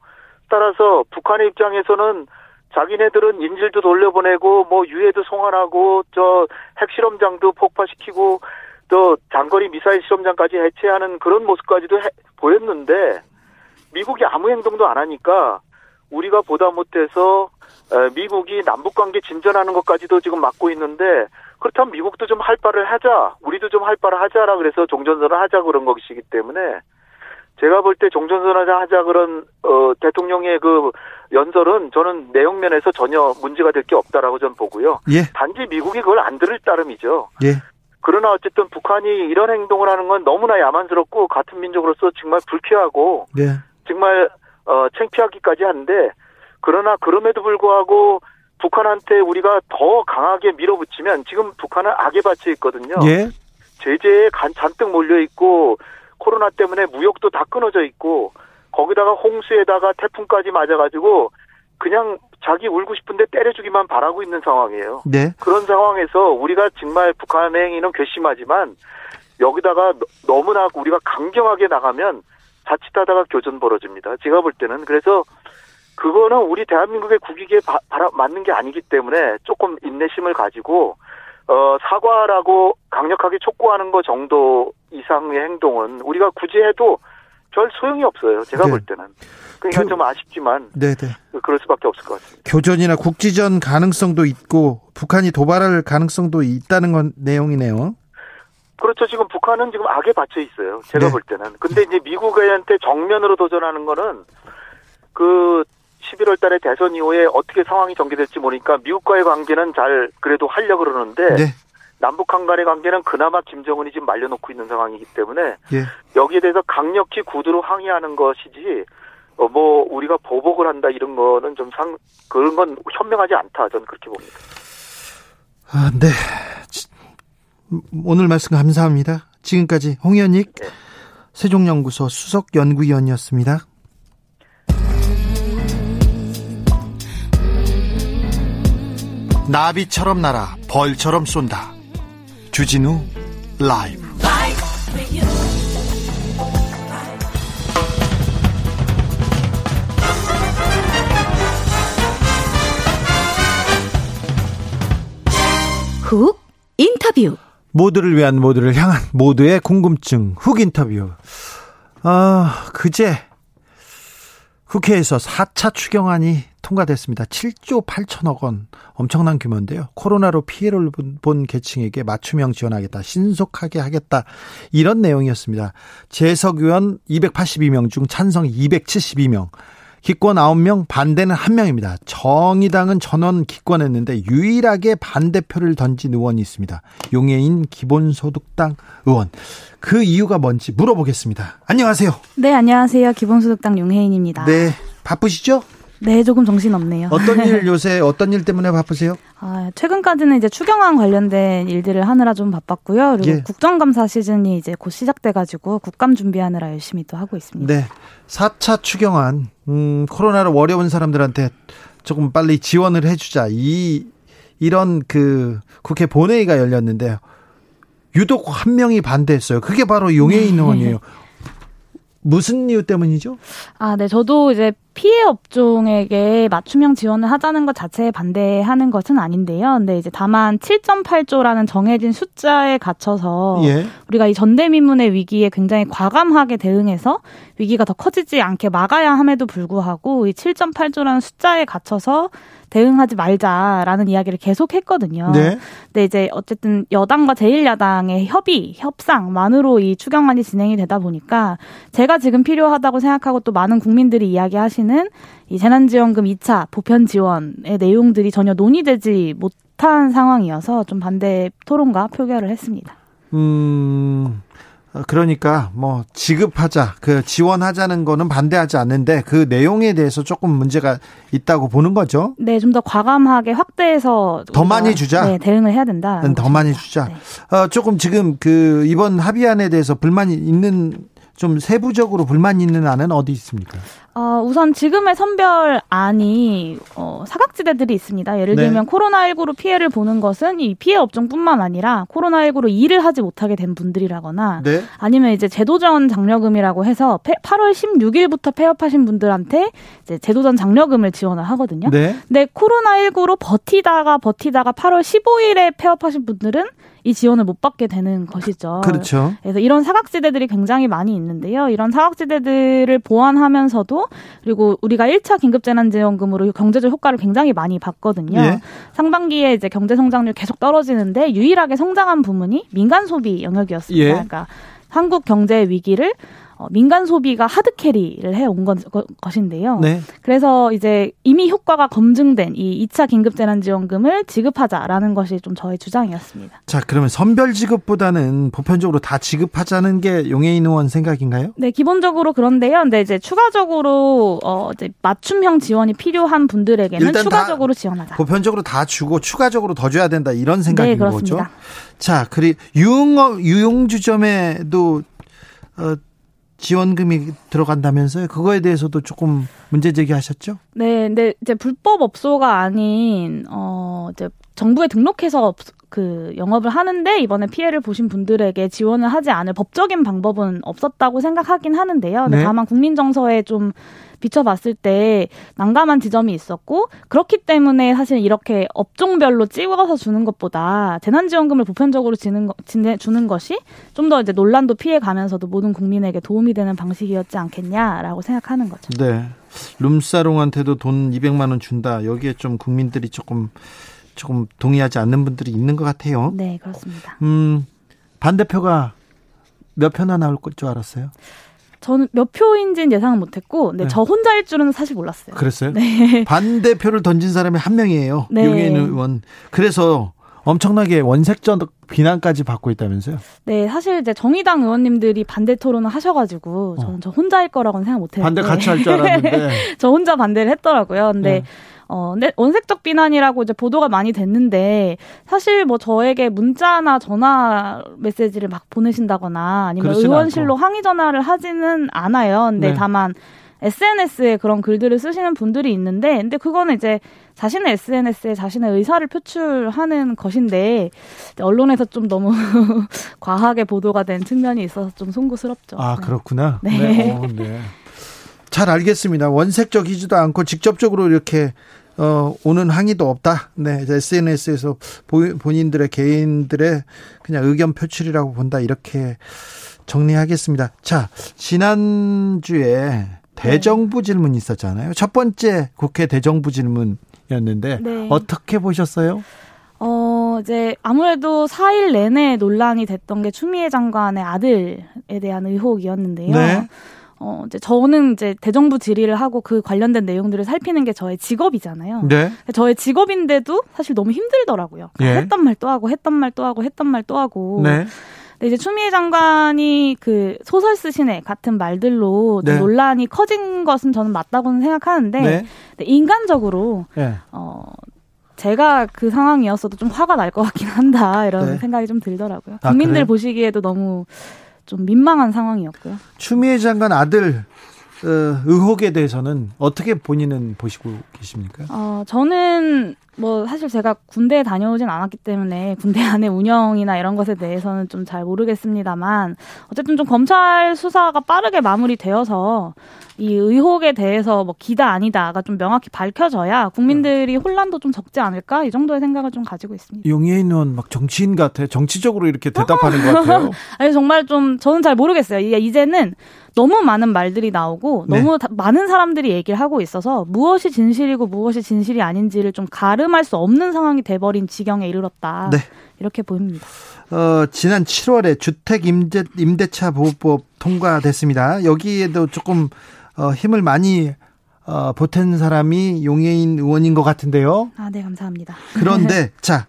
따라서 북한의 입장에서는 자기네들은 인질도 돌려보내고 뭐 유해도 송환하고 저 핵실험장도 폭파시키고 또 장거리 미사일 실험장까지 해체하는 그런 모습까지도 해- 보였는데 미국이 아무 행동도 안 하니까 우리가 보다 못해서 에, 미국이 남북 관계 진전하는 것까지도 지금 막고 있는데 그렇다면 미국도 좀 할 바를 하자 우리도 좀 할 바를 하자라 그래서 종전선언 하자 그런 것이기 때문에 제가 볼 때 종전선언 하자 그런 어 대통령의 그 연설은 저는 내용 면에서 전혀 문제가 될 게 없다라고 저는 보고요. 예. 단지 미국이 그걸 안 들을 따름이죠. 예. 그러나 어쨌든 북한이 이런 행동을 하는 건 너무나 야만스럽고 같은 민족으로서 정말 불쾌하고 네. 정말 어 창피하기까지 한데 그러나 그럼에도 불구하고 북한한테 우리가 더 강하게 밀어붙이면 지금 북한은 악에 받쳐 있거든요. 예. 제재에 간- 잔뜩 몰려 있고 코로나 때문에 무역도 다 끊어져 있고 거기다가 홍수에다가 태풍까지 맞아가지고 그냥 자기 울고 싶은데 때려주기만 바라고 있는 상황이에요. 네. 그런 상황에서 우리가 정말 북한의 행위는 괘씸하지만 여기다가 너- 너무나 우리가 강경하게 나가면 자칫하다가 교전 벌어집니다. 제가 볼 때는 그래서 그거는 우리 대한민국의 국익에 바, 바라, 맞는 게 아니기 때문에 조금 인내심을 가지고 어, 사과라고 강력하게 촉구하는 것 정도 이상의 행동은 우리가 굳이 해도 별 소용이 없어요. 제가 네. 볼 때는. 그러니까 교- 좀 아쉽지만 네, 네. 그럴 수밖에 없을 것 같습니다. 교전이나 국지전 가능성도 있고 북한이 도발할 가능성도 있다는 건 내용이네요. 그렇죠. 지금 북한은 지금 악에 받쳐 있어요. 제가 네. 볼 때는. 근데 이제 미국한테 정면으로 도전하는 거는 그 11월 달에 대선 이후에 어떻게 상황이 전개될지 모르니까 미국과의 관계는 잘 그래도 하려고 그러는데 네. 남북 한 간의 관계는 그나마 김정은이 지금 말려놓고 있는 상황이기 때문에 예. 여기에 대해서 강력히 구두로 항의하는 것이지 어, 뭐 우리가 보복을 한다 이런 거는 좀 상 그런 건 현명하지 않다 저는 그렇게 봅니다. 아, 네. 지- 오늘 말씀 감사합니다. 지금까지 홍현익 네. 세종연구소 수석 연구위원이었습니다. 나비처럼 날아 벌처럼 쏜다. 주진우 라이브. 훅 인터뷰. 모두를 위한 모두를 향한 모두의 궁금증 훅 인터뷰. 아, 그제 국회에서 4차 추경안이 통과됐습니다. 7조 8천억 원 엄청난 규모인데요. 코로나로 피해를 본, 본 계층에게 맞춤형 지원하겠다. 신속하게 하겠다. 이런 내용이었습니다. 재석 의원 282명 중 찬성 272명. 기권 9명, 반대는 1명입니다. 정의당은 전원 기권했는데 유일하게 반대표를 던진 의원이 있습니다. 용해인 기본소득당 의원. 그 이유가 뭔지 물어보겠습니다. 안녕하세요. 네, 안녕하세요. 기본소득당 용혜인입니다. 네, 바쁘시죠? 네, 조금 정신 없네요. 어떤 일 요새 어떤 일 때문에 바쁘세요? 아, 최근까지는 이제 추경안 관련된 일들을 하느라 좀 바빴고요. 그리고 예. 국정감사 시즌이 이제 곧 시작돼가지고 국감 준비하느라 열심히 또 하고 있습니다. 네. 4차 추경안, 음, 코로나로 어려운 사람들한테 조금 빨리 지원을 해주자. 이, 이런 그 국회 본회의가 열렸는데, 유독 한 명이 반대했어요. 그게 바로 용해인 의원이에요. 무슨 이유 때문이죠? 아, 네. 저도 이제 피해 업종에게 맞춤형 지원을 하자는 것 자체에 반대하는 것은 아닌데요. 근데 이제 다만 7.8조라는 정해진 숫자에 갇혀서 예. 우리가 이 전대미문의 위기에 굉장히 과감하게 대응해서 위기가 더 커지지 않게 막아야 함에도 불구하고 이 7.8조라는 숫자에 갇혀서 대응하지 말자라는 이야기를 계속 했거든요. 네. 근데 이제 어쨌든 여당과 제1야당의 협의, 협상만으로 이 추경안이 진행이 되다 보니까 제가 지금 필요하다고 생각하고 또 많은 국민들이 이야기하시는 이 재난지원금 2차 보편 지원의 내용들이 전혀 논의되지 못한 상황이어서 좀 반대 토론과 표결을 했습니다. 음, 어, 그러니까 뭐 지급하자, 그 지원하자는 거는 반대하지 않는데 그 내용에 대해서 조금 문제가 있다고 보는 거죠. 네, 좀 더 과감하게 확대해서 더 많이 주자? 네, 대응을 해야 된다. 더 많이 주자. 네. 어, 조금 지금 그 이번 합의안에 대해서 불만이 있는 좀 세부적으로 불만 있는 안은 어디 있습니까? 어, 우선 지금의 선별안이 어, 사각지대들이 있습니다. 예를 네. 들면 코로나19로 피해를 보는 것은 이 피해 업종뿐만 아니라 코로나19로 일을 하지 못하게 된 분들이라거나 네. 아니면 이제 제도전 장려금이라고 해서 8월 16일부터 폐업하신 분들한테 이제 제도전 장려금을 지원을 하거든요. 네. 근데 코로나19로 버티다가 버티다가 8월 15일에 폐업하신 분들은 이 지원을 못 받게 되는 것이죠. 그렇죠. 그래서 이런 사각지대들이 굉장히 많이 있는데요. 이런 사각지대들을 보완하면서도 그리고 우리가 1차 긴급재난지원금으로 경제적 효과를 굉장히 많이 봤거든요. 예. 상반기에 이제 경제 성장률 계속 떨어지는데 유일하게 성장한 부문이 민간 소비 영역이었습니다. 예. 그러니까 한국 경제 위기를 어, 민간 소비가 하드 캐리를 해온 것, 것인데요. 네. 그래서 이제 이미 효과가 검증된 이 2차 긴급재난지원금을 지급하자라는 것이 좀 저의 주장이었습니다. 자, 그러면 선별 지급보다는 보편적으로 다 지급하자는 게 용해인 의원 생각인가요? 네, 기본적으로 그런데요. 근데 이제 추가적으로 어 이제 맞춤형 지원이 필요한 분들에게는 추가적으로 지원하자. 보편적으로 다 주고 추가적으로 더 줘야 된다 이런 생각인 네, 거죠. 그렇습니다. 자, 그리 유흥 유흥주점에도 어, 지원금이 들어간다면서요? 그거에 대해서도 조금 문제 제기하셨죠? 네, 근데 이제 불법 업소가 아닌 어 이제 정부에 등록해서 업- 그 영업을 하는데 이번에 피해를 보신 분들에게 지원을 하지 않을 법적인 방법은 없었다고 생각하긴 하는데요. 네. 다만 국민 정서에 좀 비춰봤을 때 난감한 지점이 있었고 그렇기 때문에 사실 이렇게 업종별로 찍어서 주는 것보다 재난지원금을 보편적으로 주는, 거, 주는 것이 좀 더 이제 논란도 피해 가면서도 모든 국민에게 도움이 되는 방식이었지 않겠냐라고 생각하는 거죠. 네. 룸사롱한테도 돈 200만 원 준다. 여기에 좀 국민들이 조금 조금 동의하지 않는 분들이 있는 것 같아요. 네, 그렇습니다. 음, 반대표가 몇 표나 나올 줄 알았어요? 저는 몇 표인지는 예상은 못했고, 네, 네. 저 혼자일 줄은 사실 몰랐어요. 그랬어요? 네. 반대표를 던진 사람이 한 명이에요. 네. 용해인 의원. 그래서 엄청나게 원색적 비난까지 받고 있다면서요? 네, 사실 이제 정의당 의원님들이 반대 토론을 하셔가지고, 저는 저 혼자일 거라고는 생각 못했는데. 어. 반대 같이 할 줄 알았는데. 저 혼자 반대를 했더라고요. 근데 네. 어, 근데 원색적 비난이라고 이제 보도가 많이 됐는데 사실 뭐 저에게 문자나 전화 메시지를 막 보내신다거나 아니면 의원실로 않고. 항의 전화를 하지는 않아요. 근데 네. 다만 SNS에 그런 글들을 쓰시는 분들이 있는데 근데 그거는 이제 자신의 SNS에 자신의 의사를 표출하는 것인데 언론에서 좀 너무 과하게 보도가 된 측면이 있어서 좀 송구스럽죠. 아, 네. 그렇구나. 네. 어, 네. 잘 알겠습니다. 원색적이지도 않고 직접적으로 이렇게 어, 오는 항의도 없다. 네, SNS에서 본인들의 개인들의 그냥 의견 표출이라고 본다. 이렇게 정리하겠습니다. 자, 지난주에 대정부 질문이 있었잖아요. 첫 번째 국회 대정부 질문이었는데 네. 어떻게 보셨어요? 어, 이제 아무래도 4일 내내 논란이 됐던 게 추미애 장관의 아들에 대한 의혹이었는데요. 네. 어, 이제 저는 이제 대정부 질의를 하고 그 관련된 내용들을 살피는 게 저의 직업이잖아요. 네. 저의 직업인데도 사실 너무 힘들더라고요. 그러니까 예. 했던 말 또 하고, 했던 말 또 하고, 했던 말 또 하고. 네. 근데 이제 추미애 장관이 그 소설 쓰시네 같은 말들로 좀 네. 논란이 커진 것은 저는 맞다고는 생각하는데 네. 인간적으로 네. 어, 제가 그 상황이었어도 좀 화가 날 것 같긴 한다 이런 네. 생각이 좀 들더라고요. 아, 국민들 그래요? 보시기에도 너무 좀 민망한 상황이었고요. 추미애 장관 아들 어, 의혹에 대해서는 어떻게 본인은 보시고 계십니까? 어, 저는 뭐 사실 제가 군대에 다녀오진 않았기 때문에 군대 안의 운영이나 이런 것에 대해서는 좀 잘 모르겠습니다만 어쨌든 좀 검찰 수사가 빠르게 마무리되어서 이 의혹에 대해서 뭐 기다 아니다가 좀 명확히 밝혀져야 국민들이 혼란도 좀 적지 않을까 이 정도의 생각을 좀 가지고 있습니다. 의원 막 정치인 같아. 정치적으로 이렇게 대답하는 것 같아요. 아니 정말 좀 저는 잘 모르겠어요. 이제는 너무 많은 말들이 나오고 네. 너무 다- 많은 사람들이 얘기를 하고 있어서 무엇이 진실이고 무엇이 진실이 아닌지를 좀 가름할 수 없는 상황이 돼버린 지경에 이르렀다. 네. 이렇게 보입니다. 어, 지난 7월에 주택 임대, 임대차 보호법 통과됐습니다. 여기에도 조금 어, 힘을 많이 어, 보탠 사람이 용해인 의원인 것 같은데요. 아, 네, 감사합니다. 그런데 자,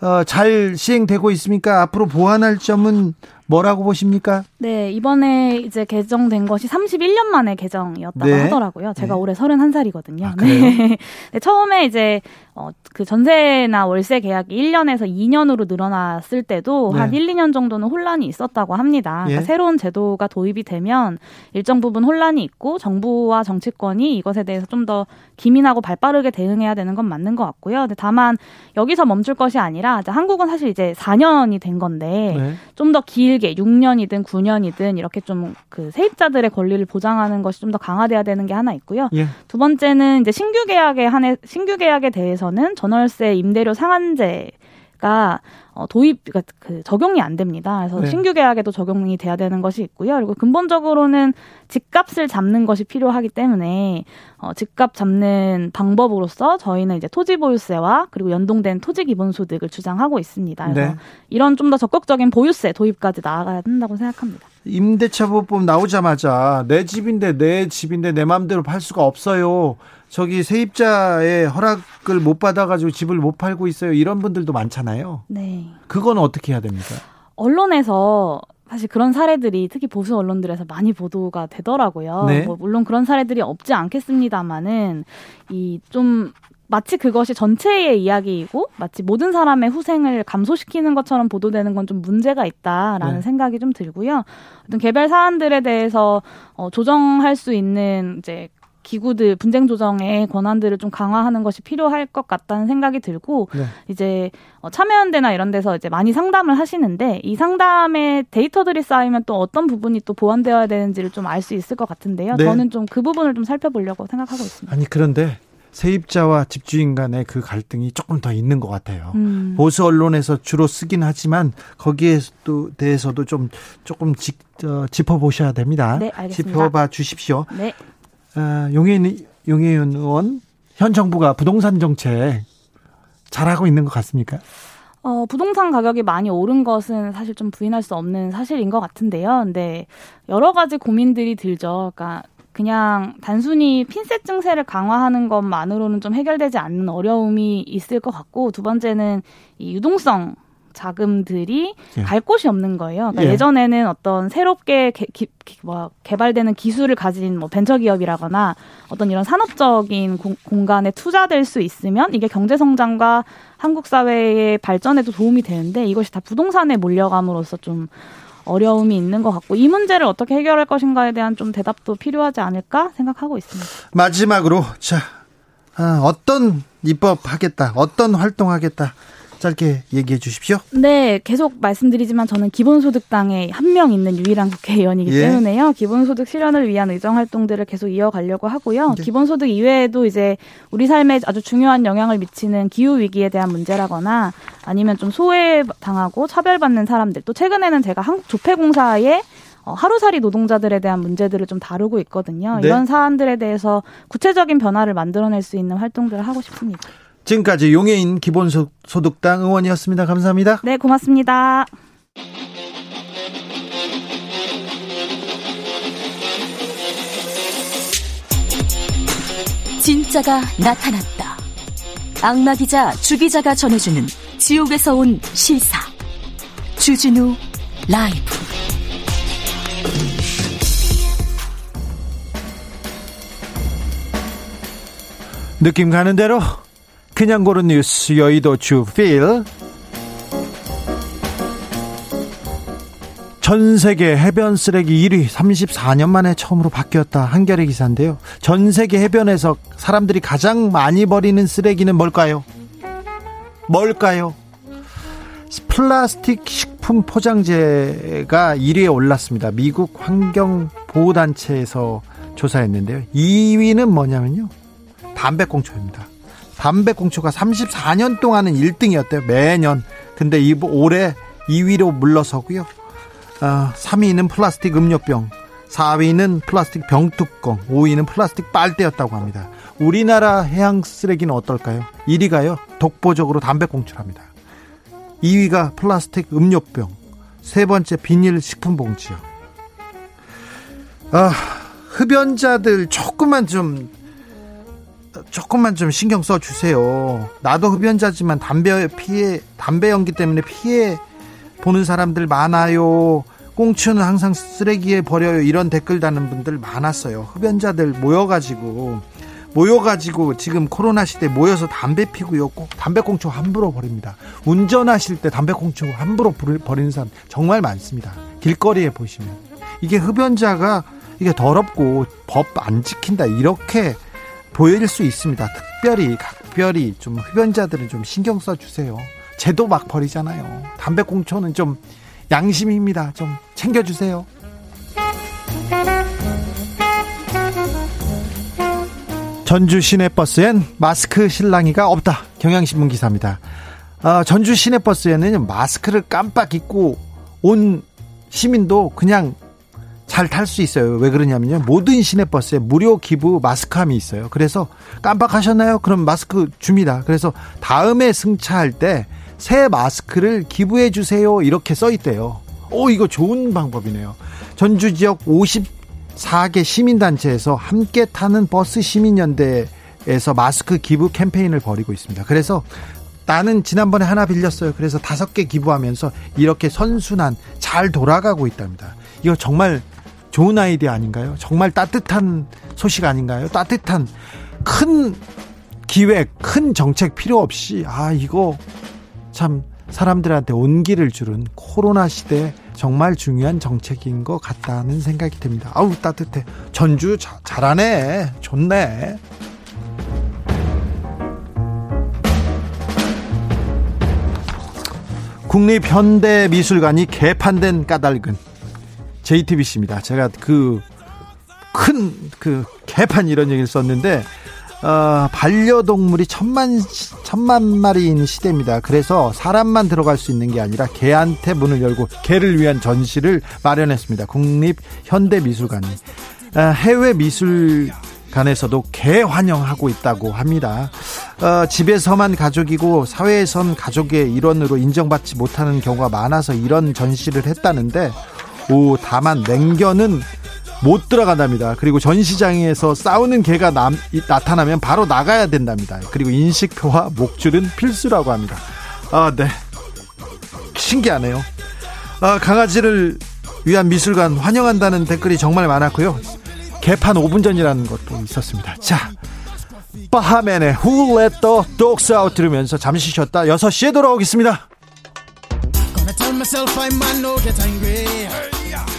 어, 잘 시행되고 있습니까? 앞으로 보완할 점은 뭐라고 보십니까? 네, 이번에 이제 개정된 것이 31년 만에 개정이었다고 네. 하더라고요. 제가 네. 올해 31살이거든요. 아? 네. 네, 처음에 이제 어, 그 전세나 월세 계약이 1년에서 2년으로 늘어났을 때도 네. 한 1, 2년 정도는 혼란이 있었다고 합니다. 그러니까 예. 새로운 제도가 도입이 되면 일정 부분 혼란이 있고 정부와 정치권이 이것에 대해서 좀 더 기민하고 발빠르게 대응해야 되는 건 맞는 것 같고요. 근데 다만 여기서 멈출 것이 아니라 한국은 사실 이제 4년이 된 건데 네. 좀더 길게 6년이든 9년 이든 이렇게 좀 그 세입자들의 권리를 보장하는 것이 좀 더 강화돼야 되는 게 하나 있고요. 예. 두 번째는 이제 신규 계약에 한해 신규 계약에 대해서는 전월세 임대료 상한제가 어, 도입 그러니까 그 적용이 안 됩니다. 그래서 네. 신규 계약에도 적용이 돼야 되는 것이 있고요. 그리고 근본적으로는 집값을 잡는 것이 필요하기 때문에 어, 집값 잡는 방법으로서 저희는 이제 토지 보유세와 그리고 연동된 토지 기본 소득을 주장하고 있습니다. 그래서 네. 이런 좀 더 적극적인 보유세 도입까지 나아가야 된다고 생각합니다. 임대차 보호법 나오자마자 내 집인데 내 집인데 내 마음대로 팔 수가 없어요. 저기 세입자의 허락을 못 받아가지고 집을 못 팔고 있어요. 이런 분들도 많잖아요. 네. 그건 어떻게 해야 됩니까? 언론에서 사실 그런 사례들이 특히 보수 언론들에서 많이 보도가 되더라고요. 네. 뭐 물론 그런 사례들이 없지 않겠습니다만은 이좀 마치 그것이 전체의 이야기이고 마치 모든 사람의 후생을 감소시키는 것처럼 보도되는 건 좀 문제가 있다라는 네. 생각이 좀 들고요. 어떤 개별 사안들에 대해서 어, 조정할 수 있는 이제 기구들 분쟁 조정의 권한들을 좀 강화하는 것이 필요할 것 같다는 생각이 들고 네. 이제 어, 참여연대나 이런 데서 이제 많이 상담을 하시는데 이 상담에 데이터들이 쌓이면 또 어떤 부분이 또 보완되어야 되는지를 좀 알 수 있을 것 같은데요. 네. 저는 좀 그 부분을 좀 살펴보려고 생각하고 있습니다. 아니 그런데 세입자와 집주인 간의 그 갈등이 조금 더 있는 것 같아요. 음. 보수 언론에서 주로 쓰긴 하지만 거기에 또 대해서도 좀 조금 짚, 어, 짚어보셔야 됩니다. 네, 알겠습니다. 짚어봐 주십시오. 네. 아, 용해인 용해윤 의원 현 정부가 부동산 정책 잘하고 있는 것 같습니까? 어, 부동산 가격이 많이 오른 것은 사실 좀 부인할 수 없는 사실인 것 같은데요. 근데 여러 가지 고민들이 들죠. 그러니까 그냥 단순히 핀셋 증세를 강화하는 것만으로는 좀 해결되지 않는 어려움이 있을 것 같고 두 번째는 이 유동성 자금들이 예. 갈 곳이 없는 거예요. 그러니까 예. 예. 전에는 어떤 새롭게 개, 기, 기- 뭐, 개발되는 기술을 가진 뭐 벤처 기업이라거나 어떤 이런 산업적인 공, 공간에 투자될 수 있으면 이게 경제 성장과 한국 사회의 발전에도 도움이 되는데 이것이 다 부동산에 몰려감으로써 좀 어려움이 있는 것 같고 이 문제를 어떻게 해결할 것인가에 대한 좀 대답도 필요하지 않을까 생각하고 있습니다. 마지막으로 자 아, 어떤 입법 하겠다, 어떤 활동하겠다 짧게 얘기해 주십시오. 네, 계속 말씀드리지만 저는 기본소득당에 한 명 있는 유일한 국회의원이기 예. 때문에요. 기본소득 실현을 위한 의정 활동들을 계속 이어가려고 하고요. 네. 기본소득 이외에도 이제 우리 삶에 아주 중요한 영향을 미치는 기후 위기에 대한 문제라거나 아니면 좀 소외당하고 차별받는 사람들 또 최근에는 제가 한국 조폐공사의 어, 하루살이 노동자들에 대한 문제들을 좀 다루고 있거든요. 네. 이런 사안들에 대해서 구체적인 변화를 만들어낼 수 있는 활동들을 하고 싶습니다. 지금까지 용해인 기본소득당 의원이었습니다. 감사합니다. 네, 고맙습니다. 진짜가 나타났다. 악마 기자 주 기자가 전해주는 지옥에서 온 실사. 주진우 라이브. 느낌 가는 대로 그냥 고른 뉴스 여의도 주필 전 세계 해변 쓰레기 1위 34년 만에 처음으로 바뀌었다. 한겨레 기사인데요. 전 세계 해변에서 사람들이 가장 많이 버리는 쓰레기는 뭘까요? 뭘까요? 플라스틱 식품 포장재가 1위에 올랐습니다. 미국 환경보호단체에서 조사했는데요. 2위는 뭐냐면요. 담배꽁초입니다. 담배꽁초가 34년 동안은 1등이었대요. 매년. 근데 이 올해 2위로 물러서고요. 아, 3위는 플라스틱 음료병, 4위는 플라스틱 병뚜껑, 5위는 플라스틱 빨대였다고 합니다. 우리나라 해양 쓰레기는 어떨까요? 1위가요. 독보적으로 담배꽁초랍니다. 2위가 플라스틱 음료병, 세 번째 비닐 식품 봉지요. 아, 흡연자들 조금만 좀 조금만 좀 신경 써 주세요. 나도 흡연자지만 담배 피해 담배 연기 때문에 피해 보는 사람들 많아요. 꽁초는 항상 쓰레기에 버려요. 이런 댓글 다는 분들 많았어요. 흡연자들 모여가지고 모여가지고 지금 코로나 시대 에 모여서 담배 피고요. 꼭 담배 꽁초 함부로 버립니다. 운전하실 때 담배 꽁초 함부로 버리- 버리는 사람 정말 많습니다. 길거리에 보시면 이게 흡연자가 이게 더럽고 법 안 지킨다 이렇게 보일 수 있습니다. 특별히 각별히 좀 흡연자들은 좀 신경 써 주세요. 쟤도 막 버리잖아요. 담배꽁초는 좀 양심입니다. 좀 챙겨 주세요. 전주 시내버스엔 마스크 실랑이가 없다. 경향신문 기사입니다. 아, 전주 시내버스에는 마스크를 깜빡 잊고 온 시민도 그냥 잘 탈 수 있어요. 왜 그러냐면요. 모든 시내버스에 무료 기부 마스크함이 있어요. 그래서 깜빡하셨나요? 그럼 마스크 줍니다. 그래서 다음에 승차할 때 새 마스크를 기부해 주세요. 이렇게 써 있대요. 오, 이거 좋은 방법이네요. 전주 지역 54개 시민단체에서 함께 타는 버스 시민연대에서 마스크 기부 캠페인을 벌이고 있습니다. 그래서 나는 지난번에 하나 빌렸어요. 그래서 다섯 개 기부하면서 이렇게 선순환 잘 돌아가고 있답니다. 이거 정말 좋은 아이디어 아닌가요? 정말 따뜻한 소식 아닌가요? 따뜻한 큰 기획, 큰 정책 필요 없이 아 이거 참 사람들한테 온기를 주는 코로나 시대에 정말 중요한 정책인 것 같다는 생각이 듭니다. 아우 따뜻해. 전주 자- 잘하네. 좋네. 국립현대미술관이 개판된 까닭은 JTBC입니다. 제가 그큰그 개판 이런 얘기를 썼는데 어, 반려동물이 천만 천만 마리인 시대입니다. 그래서 사람만 들어갈 수 있는 게 아니라 개한테 문을 열고 개를 위한 전시를 마련했습니다. 국립 현대미술관이 아, 해외 미술 간에서도 개 환영하고 있다고 합니다. 어, 집에서만 가족이고 사회에선 가족의 일원으로 인정받지 못하는 경우가 많아서 이런 전시를 했다는데 오 다만 냉견은 못 들어간답니다. 그리고 전시장에서 싸우는 개가 남, 나타나면 바로 나가야 된답니다. 그리고 인식표와 목줄은 필수라고 합니다. 아, 네. 신기하네요. 아, 강아지를 위한 미술관 환영한다는 댓글이 정말 많았고요. 개판 5분 전이라는 것도 있었습니다. 자, 바하맨의 Who Let the Dogs Out 들으면서 잠시 쉬었다 6시에 돌아오겠습니다. myself, I man, no get angry. Hey, yeah.